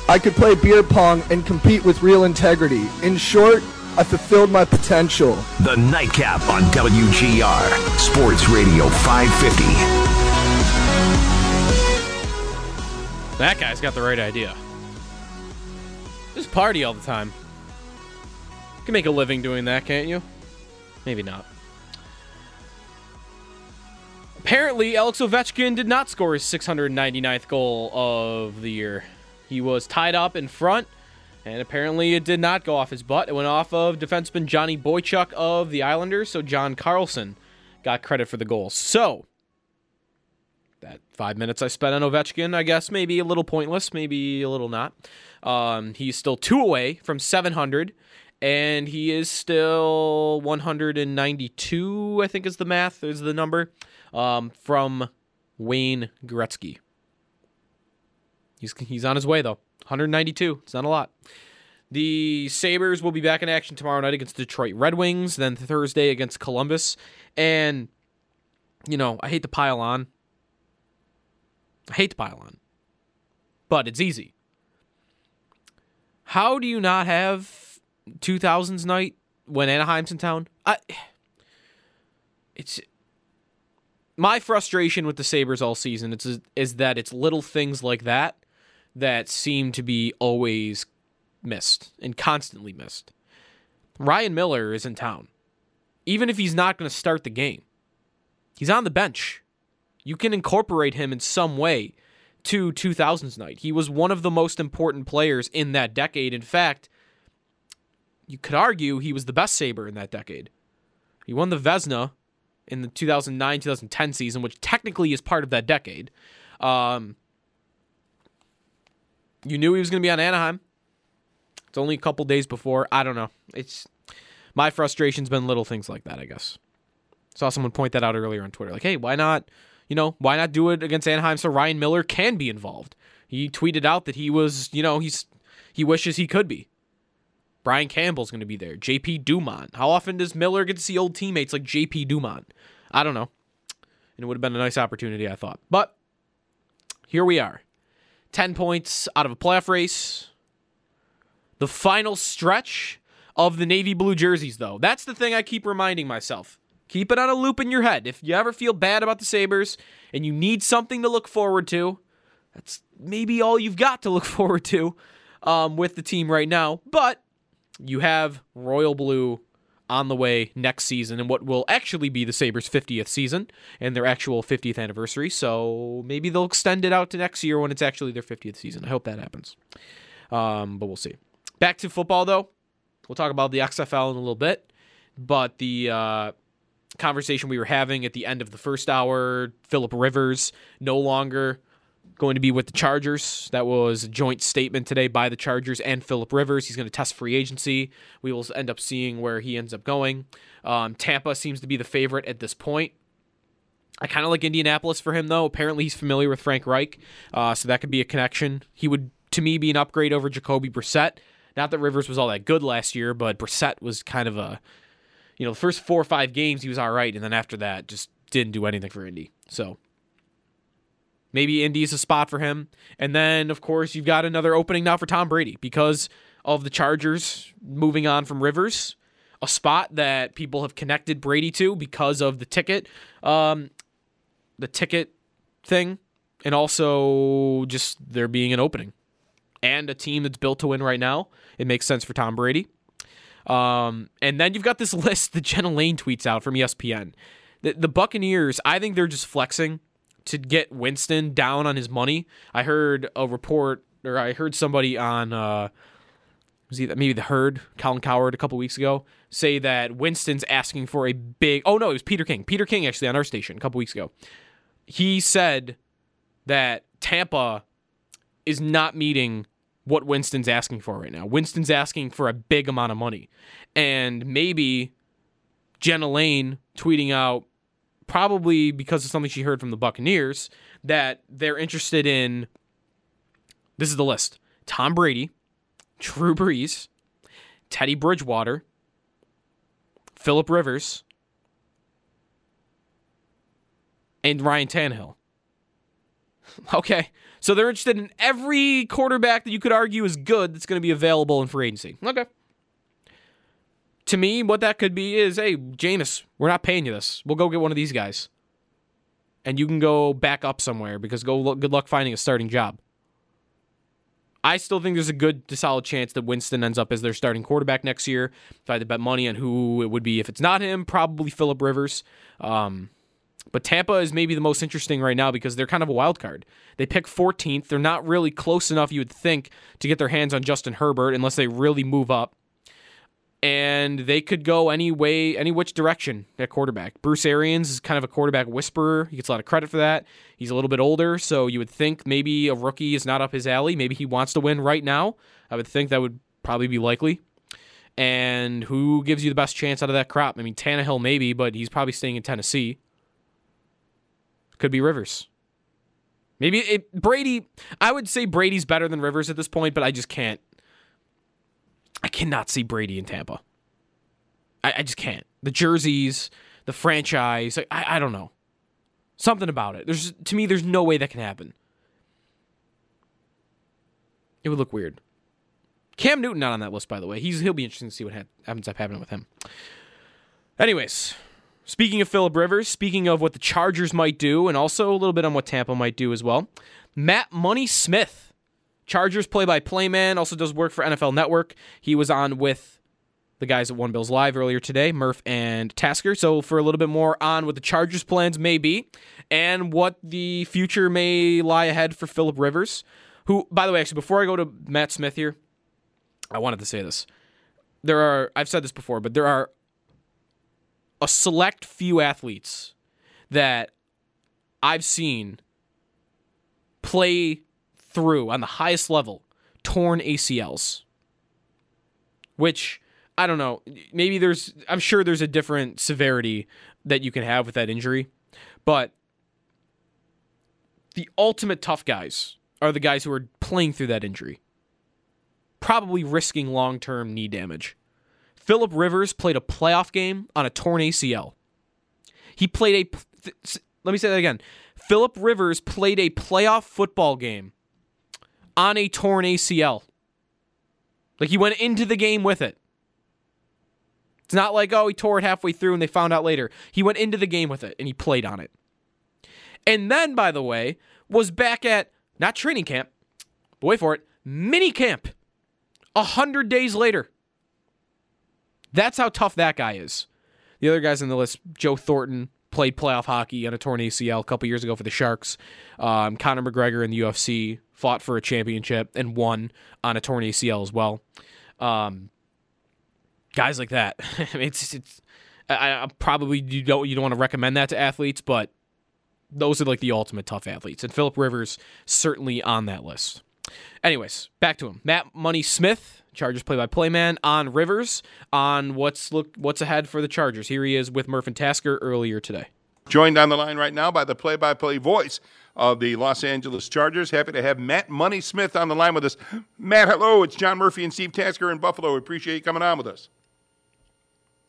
I could play beer pong and compete with real integrity. In short, I fulfilled my potential. The Nightcap on WGR Sports Radio 550. That guy's got the right idea. Just party all the time. You can make a living doing that, can't you? Maybe not. Apparently, Alex Ovechkin did not score his 699th goal of the year. He was tied up in front, and apparently it did not go off his butt. It went off of defenseman Johnny Boychuk of the Islanders, so John Carlson got credit for the goal. So, that five minutes I spent on Ovechkin, I guess maybe a little pointless, maybe a little not. Um, he's still two away from 700, and he is still 192, I think is the math, is the number, um, from Wayne Gretzky. He's, he's on his way, though. 192. It's not a lot. The Sabres will be back in action tomorrow night against Detroit Red Wings, then Thursday against Columbus. And, you know, I hate to pile on. I hate to pile on, but it's easy. How do you not have 2000s night when Anaheim's in town? I it's my frustration with the Sabres all season it's, is that it's little things like that that seem to be always missed and constantly missed. Ryan Miller is in town. Even if he's not going to start the game, he's on the bench. You can incorporate him in some way to 2000s night. He was one of the most important players in that decade. In fact, you could argue he was the best Sabre in that decade. He won the Vezina in the 2009 2010 season, which technically is part of that decade. Um, you knew he was going to be on Anaheim. It's only a couple days before. I don't know. It's my frustration's been little things like that, I guess. Saw someone point that out earlier on Twitter. Like, hey, why not, you know, why not do it against Anaheim so Ryan Miller can be involved? He tweeted out that he was, you know, he's he wishes he could be. Brian Campbell's going to be there. JP Dumont. How often does Miller get to see old teammates like JP Dumont? I don't know. And it would have been a nice opportunity, I thought. But here we are. 10 points out of a playoff race. The final stretch of the navy blue jerseys, though. That's the thing I keep reminding myself. Keep it on a loop in your head. If you ever feel bad about the Sabres and you need something to look forward to, that's maybe all you've got to look forward to um, with the team right now. But you have royal blue on the way next season and what will actually be the Sabres 50th season and their actual 50th anniversary. So maybe they'll extend it out to next year when it's actually their 50th season. I hope that happens. Um, but we'll see. Back to football, though. We'll talk about the XFL in a little bit. But the uh, conversation we were having at the end of the first hour, Philip Rivers no longer going to be with the Chargers. That was a joint statement today by the Chargers and Philip Rivers. He's going to test free agency. We will end up seeing where he ends up going. Um, Tampa seems to be the favorite at this point. I kind of like Indianapolis for him, though. Apparently, he's familiar with Frank Reich, uh, so that could be a connection. He would, to me, be an upgrade over Jacoby Brissett. Not that Rivers was all that good last year, but Brissett was kind of a, you know, the first four or five games he was all right, and then after that, just didn't do anything for Indy. So maybe Indy is a spot for him. And then, of course, you've got another opening now for Tom Brady because of the Chargers moving on from Rivers, a spot that people have connected Brady to because of the ticket, um, the ticket thing, and also just there being an opening and a team that's built to win right now. It makes sense for Tom Brady. Um, and then you've got this list that Jenna Laine tweets out from ESPN. The, the Buccaneers, I think they're just flexing to get Winston down on his money. I heard a report, or I heard somebody on, uh, was he maybe the herd, Colin Cowherd, a couple weeks ago, say that Winston's asking for a big. Oh no, it was Peter King. Peter King actually on our station a couple weeks ago. He said that Tampa is not meeting what Winston's asking for right now. Winston's asking for a big amount of money. And maybe Jenna Laine tweeting out, probably because of something she heard from the Buccaneers, that they're interested in this is the list Tom Brady, Drew Brees, Teddy Bridgewater, Philip Rivers, and Ryan Tannehill. Okay. So they're interested in every quarterback that you could argue is good that's going to be available in free agency. Okay. To me, what that could be is, hey, Jameis, we're not paying you this. We'll go get one of these guys. And you can go back up somewhere because go good luck finding a starting job. I still think there's a good solid chance that Winston ends up as their starting quarterback next year. If I had to bet money on who it would be, if it's not him, probably Philip Rivers. Um, but Tampa is maybe the most interesting right now because they're kind of a wild card. They pick 14th. They're not really close enough, you would think, to get their hands on Justin Herbert unless they really move up. And they could go any way, any which direction at quarterback. Bruce Arians is kind of a quarterback whisperer. He gets a lot of credit for that. He's a little bit older, so you would think maybe a rookie is not up his alley. Maybe he wants to win right now. I would think that would probably be likely. And who gives you the best chance out of that crop? I mean, Tannehill maybe, but he's probably staying in Tennessee. Could be Rivers. Maybe it, Brady. I would say Brady's better than Rivers at this point, but I just can't. I cannot see Brady in Tampa. I, I just can't. The jerseys, the franchise. I, I don't know. Something about it. There's to me. There's no way that can happen. It would look weird. Cam Newton not on that list, by the way. He's he'll be interesting to see what ha- happens up happening with him. Anyways, Speaking of Philip Rivers, speaking of what the Chargers might do, and also a little bit on what Tampa might do as well, Matt Money Smith, Chargers play by play man, also does work for NFL Network. He was on with the guys at One Bills Live earlier today, Murph and Tasker. So, for a little bit more on what the Chargers' plans may be and what the future may lie ahead for Philip Rivers, who, by the way, actually, before I go to Matt Smith here, I wanted to say this. There are, I've said this before, but there are a select few athletes that I've seen play through on the highest level torn ACLs, which I don't know. Maybe there's, I'm sure there's a different severity that you can have with that injury, but the ultimate tough guys are the guys who are playing through that injury, probably risking long term knee damage. Philip Rivers played a playoff game on a torn ACL. He played a. Let me say that again. Philip Rivers played a playoff football game on a torn ACL. Like he went into the game with it. It's not like, oh, he tore it halfway through and they found out later. He went into the game with it and he played on it. And then, by the way, was back at not training camp, but wait for it, mini camp. A hundred days later. That's how tough that guy is. The other guys on the list, Joe Thornton, played playoff hockey on a torn ACL a couple years ago for the Sharks. Um, Conor McGregor in the UFC fought for a championship and won on a torn ACL as well. Um, guys like that, it's it's. I, I probably you don't you don't want to recommend that to athletes, but those are like the ultimate tough athletes, and Philip Rivers certainly on that list. Anyways, back to him. Matt Money Smith, Chargers play-by-play man on Rivers on what's look what's ahead for the Chargers. Here he is with Murph and Tasker earlier today. Joined on the line right now by the play-by-play voice of the Los Angeles Chargers. Happy to have Matt Money Smith on the line with us. Matt, hello. It's John Murphy and Steve Tasker in Buffalo. We appreciate you coming on with us.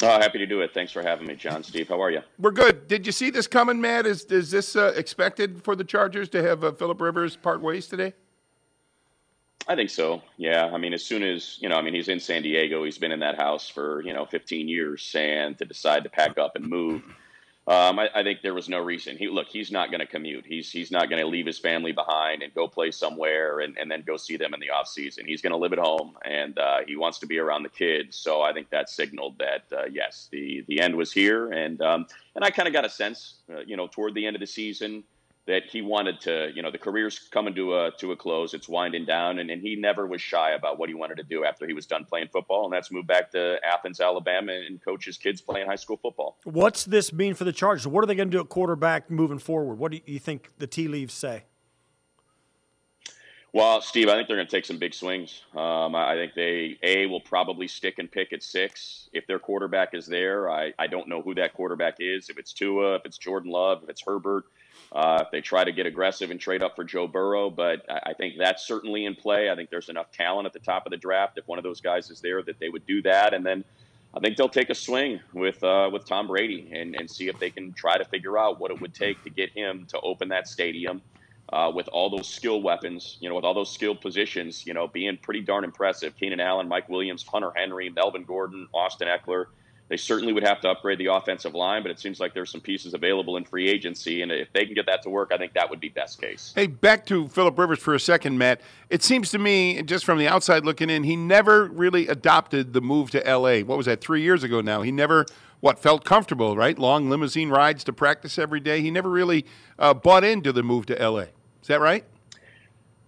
Oh, happy to do it. Thanks for having me, John. Steve, how are you? We're good. Did you see this coming, Matt? Is is this uh, expected for the Chargers to have uh, Philip Rivers part ways today? I think so. Yeah. I mean, as soon as, you know, I mean, he's in San Diego. He's been in that house for, you know, 15 years. And to decide to pack up and move, um, I, I, think there was no reason. He Look, he's not going to commute. He's he's not going to leave his family behind and go play somewhere and, and then go see them in the off season. He's going to live at home and uh, he wants to be around the kids. So I think that signaled that, uh, yes, the, the end was here. And, um, and I kind of got a sense, uh, you know, toward the end of the season – that he wanted to, you know, the career's coming to a to a close. It's winding down, and, and he never was shy about what he wanted to do after he was done playing football, and that's move back to Athens, Alabama, and coach his kids playing high school football. What's this mean for the Chargers? What are they going to do at quarterback moving forward? What do you think the tea leaves say? Well, Steve, I think they're going to take some big swings. Um, I think they a will probably stick and pick at six if their quarterback is there. I, I don't know who that quarterback is. If it's Tua, if it's Jordan Love, if it's Herbert. Uh, if they try to get aggressive and trade up for Joe Burrow, but I, I think that's certainly in play. I think there's enough talent at the top of the draft. If one of those guys is there, that they would do that, and then I think they'll take a swing with uh, with Tom Brady and, and see if they can try to figure out what it would take to get him to open that stadium uh, with all those skill weapons, you know, with all those skilled positions, you know, being pretty darn impressive. Keenan Allen, Mike Williams, Hunter Henry, Melvin Gordon, Austin Ekeler. They certainly would have to upgrade the offensive line, but it seems like there's some pieces available in free agency. And if they can get that to work, I think that would be best case. Hey, back to Philip Rivers for a second, Matt. It seems to me, just from the outside looking in, he never really adopted the move to L.A. What was that, three years ago now? He never, what, felt comfortable, right? Long limousine rides to practice every day. He never really uh, bought into the move to L.A. Is that right?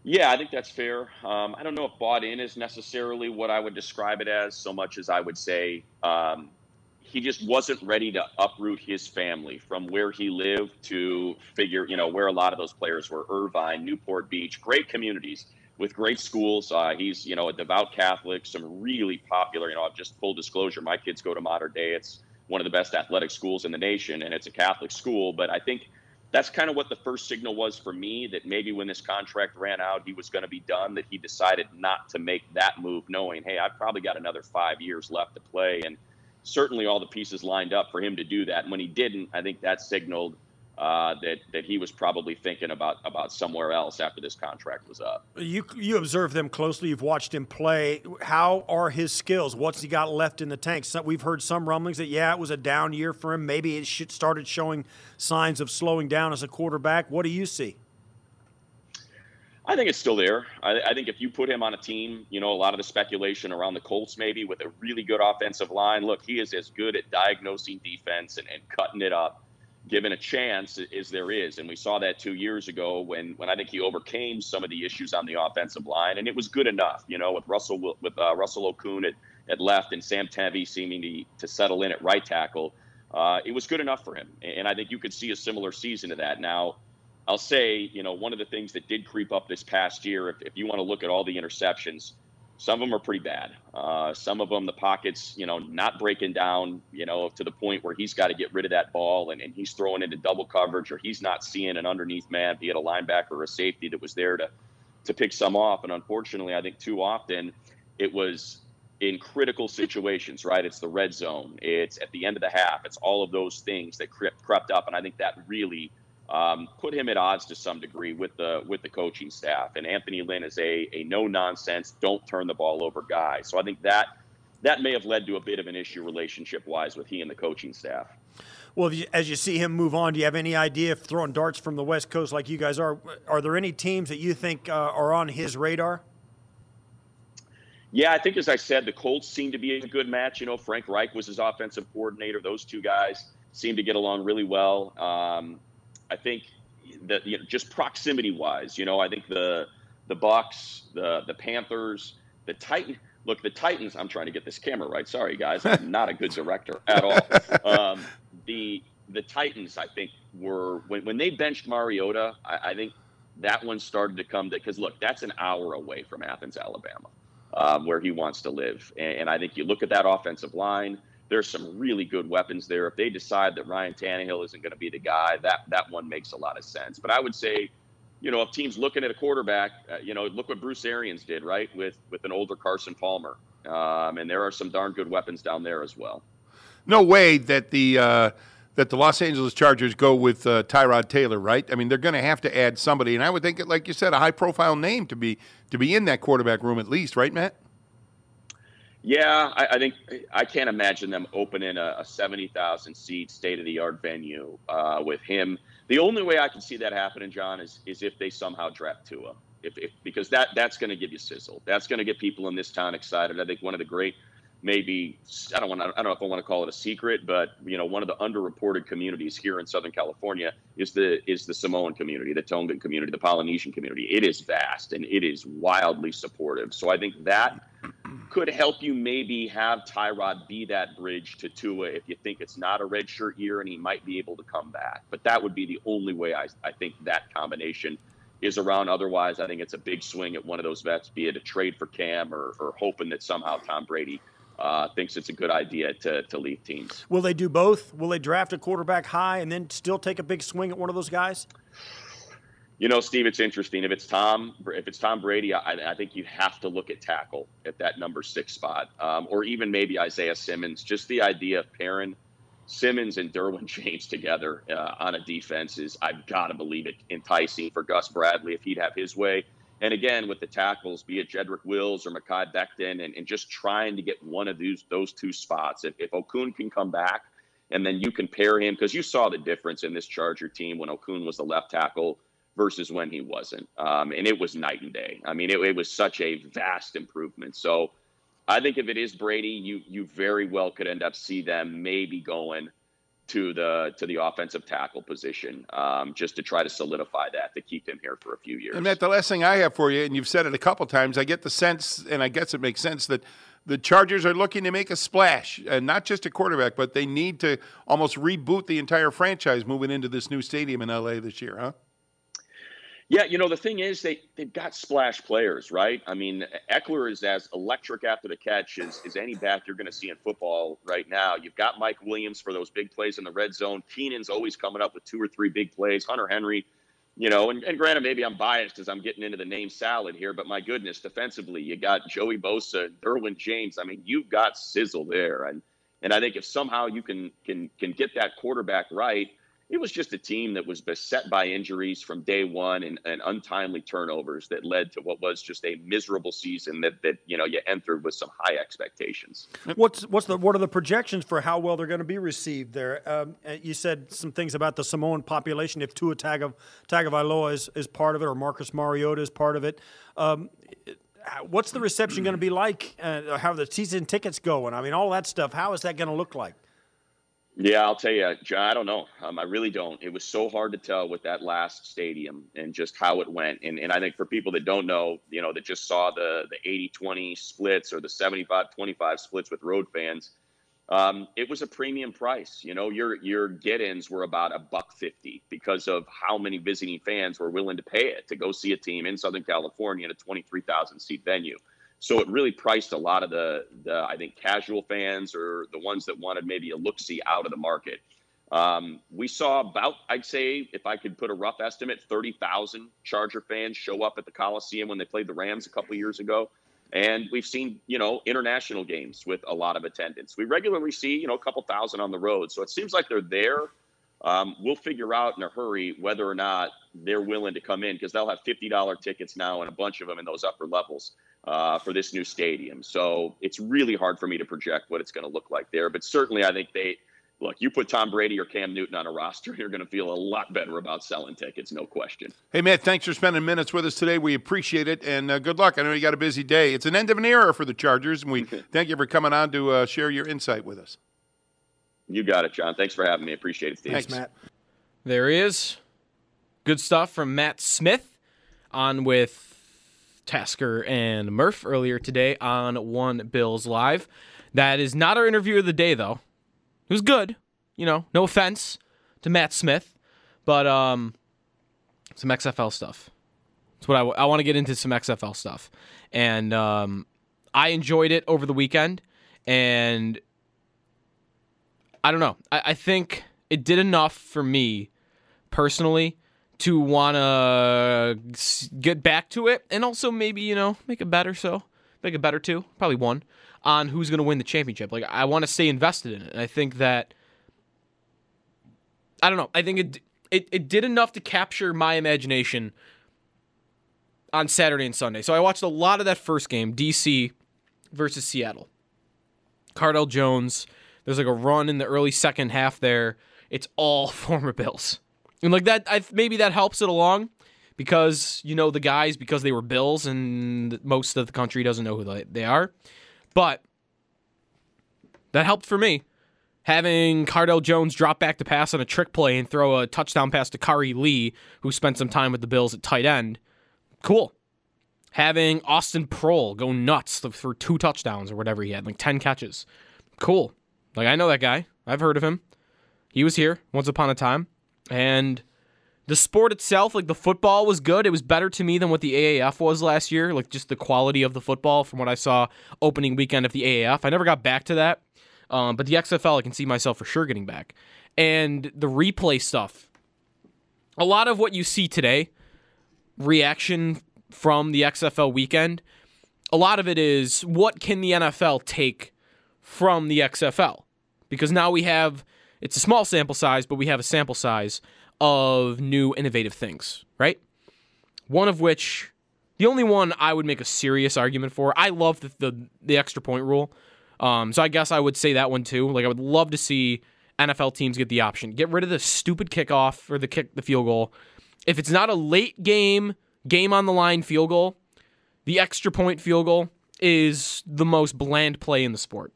Yeah, I think that's fair. Um, I don't know if bought in is necessarily what I would describe it as, so much as I would say um, he just wasn't ready to uproot his family from where he lived to figure, you know, where a lot of those players were Irvine, Newport Beach, great communities with great schools. Uh, he's, you know, a devout Catholic, some really popular, you know, just full disclosure, my kids go to Mater Dei. It's one of the best athletic schools in the nation, and it's a Catholic school. But I think that's kind of what the first signal was for me that maybe when this contract ran out, he was going to be done, that he decided not to make that move, knowing, hey, I've probably got another five years left to play. And certainly all the pieces lined up for him to do that. And when he didn't, I think that signaled uh, that that he was probably thinking about about somewhere else after this contract was up. You you observe them closely. You've watched him play. How are his skills? What's he got left in the tank? So we've heard some rumblings that yeah, it was a down year for him. Maybe it started showing signs of slowing down as a quarterback. What do you see? I think it's still there. I, I, think if you put him on a team, you know, a lot of the speculation around the Colts maybe with a really good offensive line. Look, he is as good at diagnosing defense and, and cutting it up, given a chance as there is. And we saw that two years ago when when I think he overcame some of the issues on the offensive line, and it was good enough, you know, with Russell with uh, Russell Okung at, at left and Sam Tevi seeming to, to settle in at right tackle. Uh, it was good enough for him, and I think you could see a similar season to that now I'll say, you know, one of the things that did creep up this past year, if, if you want to look at all the interceptions, some of them are pretty bad. Uh, some of them, the pockets, you know, not breaking down, you know, to the point where he's got to get rid of that ball and, and he's throwing into double coverage or he's not seeing an underneath man, be it a linebacker or a safety that was there to, to pick some off. And unfortunately, I think too often it was in critical situations, right? It's the red zone, it's at the end of the half, it's all of those things that crept, crept up. And I think that really um, put him at odds to some degree with the with the coaching staff. And Anthony Lynn is a a no nonsense, don't turn the ball over guy. So I think that that may have led to a bit of an issue relationship wise with he and the coaching staff. Well, you, as you see him move on, do you have any idea if throwing darts from the West Coast like you guys are, are there any teams that you think uh, are on his radar? Yeah, I think as I said, the Colts seem to be a good match. You know, Frank Reich was his offensive coordinator. Those two guys seem to get along really well. Um, I think that you know, just proximity wise, you know, I think the the Bucs, the the Panthers, the Titans. Look, the Titans. I'm trying to get this camera right. Sorry, guys. I'm not a good director at all. Um, the the Titans, I think, were when when they benched Mariota. I, I think that one started to come because look, that's an hour away from Athens, Alabama, um, where he wants to live. And, and I think you look at that offensive line. There's some really good weapons there. If they decide that Ryan Tannehill isn't going to be the guy, that that one makes a lot of sense. But I would say you know, if teams looking at a quarterback, uh, you know, look what Bruce Arians did, right, with with an older Carson Palmer, um, and there are some darn good weapons down there as well. No way that the uh, that the Los Angeles Chargers go with uh, Tyrod Taylor, right? I mean, they're going to have to add somebody, and I would think, like you said, a high profile name to be to be in that quarterback room at least, right, Matt? Yeah, I, I think I can't imagine them opening a, a seventy thousand seat state of the art venue uh, with him the only way I can see that happening, John, is is if they somehow draft Tua. If, if because that that's going to give you sizzle. That's going to get people in this town excited. I think one of the great maybe I don't want I don't know if I want to call it a secret, but you know one of the underreported communities here in Southern California is the is the Samoan community, the Tongan community, the Polynesian community. It is vast and it is wildly supportive. So I think that could help you maybe have Tyrod be that bridge to Tua if you think it's not a redshirt year and he might be able to come back. But that would be the only way I, I think that combination is around. Otherwise, I think it's a big swing at one of those vets, be it a trade for Cam or, or hoping that somehow Tom Brady uh, thinks it's a good idea to, to leave teams. Will they do both? Will they draft a quarterback high and then still take a big swing at one of those guys? You know, Steve, it's interesting. If it's Tom, if it's Tom Brady, I, I think you have to look at tackle at that number six spot, um, or even maybe Isaiah Simmons. Just the idea of pairing Simmons and Derwin James together uh, on a defense is, I've got to believe it, enticing for Gus Bradley if he'd have his way. And again, with the tackles, be it Jedrick Wills or Mekhi Becton, and, and just trying to get one of those those two spots. If, if Okung can come back, and then you can pair him because you saw the difference in this Charger team when Okung was the left tackle versus when he wasn't. Um, and it was night and day. I mean, it, it, was such a vast improvement. So I think if it is Brady, you you very well could end up see them maybe going to the to the offensive tackle position um, just to try to solidify that to keep him here for a few years. And Matt, the last thing I have for you, and you've said it a couple times, I get the sense, and I guess it makes sense that the Chargers are looking to make a splash, and not just a quarterback, but they need to almost reboot the entire franchise moving into this new stadium in LA this year, huh? Yeah, you know the thing is they they've got splash players, right? I mean, Ekeler is as electric after the catch as, as any back you're going to see in football right now. You've got Mike Williams for those big plays in the red zone. Keenan's always coming up with two or three big plays. Hunter Henry, you know, and, and granted, maybe I'm biased as I'm getting into the name salad here, but my goodness, defensively, you got Joey Bosa, Derwin James. I mean, you've got sizzle there, and and I think if somehow you can can can get that quarterback right it was just a team that was beset by injuries from day one and, and, untimely turnovers that led to what was just a miserable season that, that you know you entered with some high expectations. What's what's the what are the projections for how well they're going to be received there? Um, uh, you said some things about the Samoan population. If Tua Tago, Tagovailoa is, is part of it, or Marcus Mariota is part of it. Um, what's the reception going to be like? Uh, how are the season tickets going? I mean, all that stuff. How is that going to look like? Yeah, I'll tell you, I don't know. Um, I really don't. It was so hard to tell with that last stadium and just how it went. And, and I think for people that don't know, you know, that just saw the, the 80-20 splits or the 75-25 splits with road fans, um, it was a premium price. You know, your your get-ins were about a buck fifty because of how many visiting fans were willing to pay it to go see a team in Southern California in a 23,000 seat venue. So it really priced a lot of the, the I think, casual fans or the ones that wanted maybe a look see out of the market. Um, we saw about, I'd say, if I could put a rough estimate, 30,000 Charger fans show up at the Coliseum when they played the Rams a couple years ago. And we've seen, you know, international games with a lot of attendance. We regularly see, you know, a couple thousand on the road. So it seems like they're there. Um, we'll figure out in a hurry whether or not they're willing to come in because they'll have $50 tickets now and a bunch of them in those upper levels uh, for this new stadium. So it's really hard for me to project what it's going to look like there. But certainly, I think they look, you put Tom Brady or Cam Newton on a roster, you're going to feel a lot better about selling tickets, no question. Hey, Matt, thanks for spending minutes with us today. We appreciate it, and uh, good luck. I know you got a busy day. It's an end of an era for the Chargers, and we thank you for coming on to uh, share your insight with us. You got it, John. Thanks for having me. Appreciate it, Steve. Thanks, Matt. There he is. Good stuff from Matt Smith on with Tasker and Murph earlier today on One Bills Live. That is not our interview of the day, though. It was good. You know, no offense to Matt Smith, but um, some XFL stuff. That's what I, I want to get into some XFL stuff. And um, I enjoyed it over the weekend. And I don't know. I, I think it did enough for me personally to want to get back to it and also maybe, you know, make it better so. Make it better too. Probably one on who's going to win the championship. Like I want to stay invested in it. And I think that I don't know. I think it it it did enough to capture my imagination on Saturday and Sunday. So I watched a lot of that first game, DC versus Seattle. Cardale Jones, there's like a run in the early second half there. It's all former Bills. And like that I maybe that helps it along because you know the guys because they were Bills and most of the country doesn't know who they are. But that helped for me. Having Cardale Jones drop back to pass on a trick play and throw a touchdown pass to Khari Lee, who spent some time with the Bills at tight end. Cool. Having Austin Proehl go nuts for two touchdowns or whatever he had, like 10 catches. Cool. Like, I know that guy. I've heard of him. He was here once upon a time. And the sport itself, like the football was good. It was better to me than what the AAF was last year, like just the quality of the football from what I saw opening weekend of the AAF. I never got back to that. Um, but the XFL, I can see myself for sure getting back. And the replay stuff, a lot of what you see today, reaction from the XFL weekend, a lot of it is what can the NFL take from the XFL? Because now we have, it's a small sample size, but we have a sample size of new innovative things, right? One of which, the only one I would make a serious argument for, I love the, the, the extra point rule. Um, so I guess I would say that one too. Like I would love to see NFL teams get the option, get rid of the stupid kickoff or the kick, the field goal. If it's not a late game, game on the line field goal, the extra point field goal is the most bland play in the sport.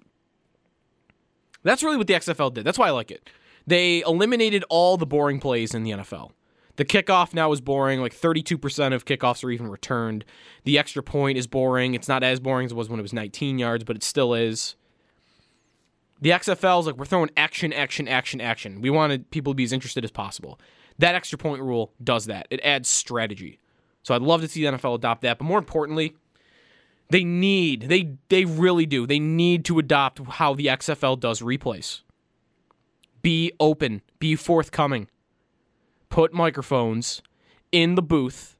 That's really what the XFL did. That's why I like it. They eliminated all the boring plays in the NFL. The kickoff now is boring. Like 32% of kickoffs are even returned. The extra point is boring. It's not as boring as it was when it was 19 yards, but it still is. The XFL is like we're throwing action, action, action, action. We wanted people to be as interested as possible. That extra point rule does that. It adds strategy. So I'd love to see the NFL adopt that. But more importantly, they need, they they really do. They need to adopt how the XFL does replays. Be open, be forthcoming put microphones in the booth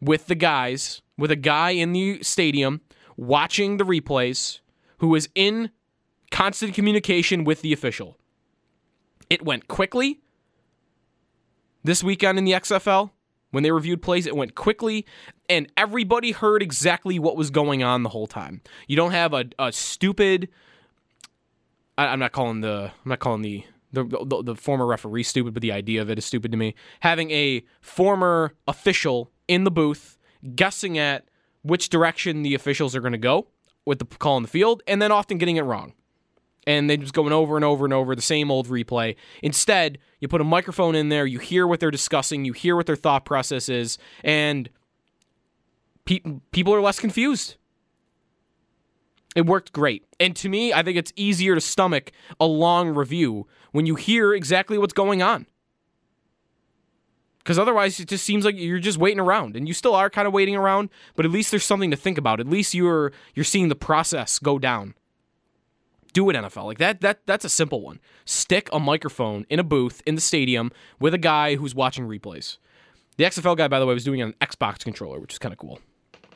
with the guys, with a guy in the stadium watching the replays who is in constant communication with the official. It went quickly. This weekend in the XFL, when they reviewed plays, it went quickly, and everybody heard exactly what was going on the whole time. You don't have a, a stupid. I, I'm not calling the. I'm not calling the the, the, the former referee stupid, but the idea of it is stupid to me. Having a former official in the booth guessing at which direction the officials are going to go with the call in the field, and then often getting it wrong. And they just going over and over and over the same old replay. Instead, you put a microphone in there, you hear what they're discussing, you hear what their thought process is, and pe- people are less confused. It worked great. And to me, I think it's easier to stomach a long review when you hear exactly what's going on. Because otherwise, it just seems like you're just waiting around, and you still are kind of waiting around. But at least there's something to think about. At least you're you're seeing the process go down. Do it, NFL. Like that. That that's a simple one. Stick a microphone in a booth in the stadium with a guy who's watching replays. The XFL guy, by the way, was doing an Xbox controller, which is kind of cool.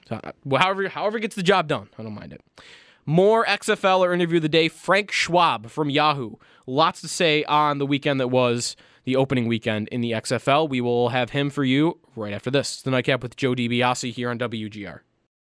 So, uh, well, however, however gets the job done, I don't mind it. More XFL or interview of the day. Frank Schwab from Yahoo. Lots to say on the weekend that was the opening weekend in the XFL. We will have him for you right after this. It's the nightcap with Joe DiBiase here on WGR.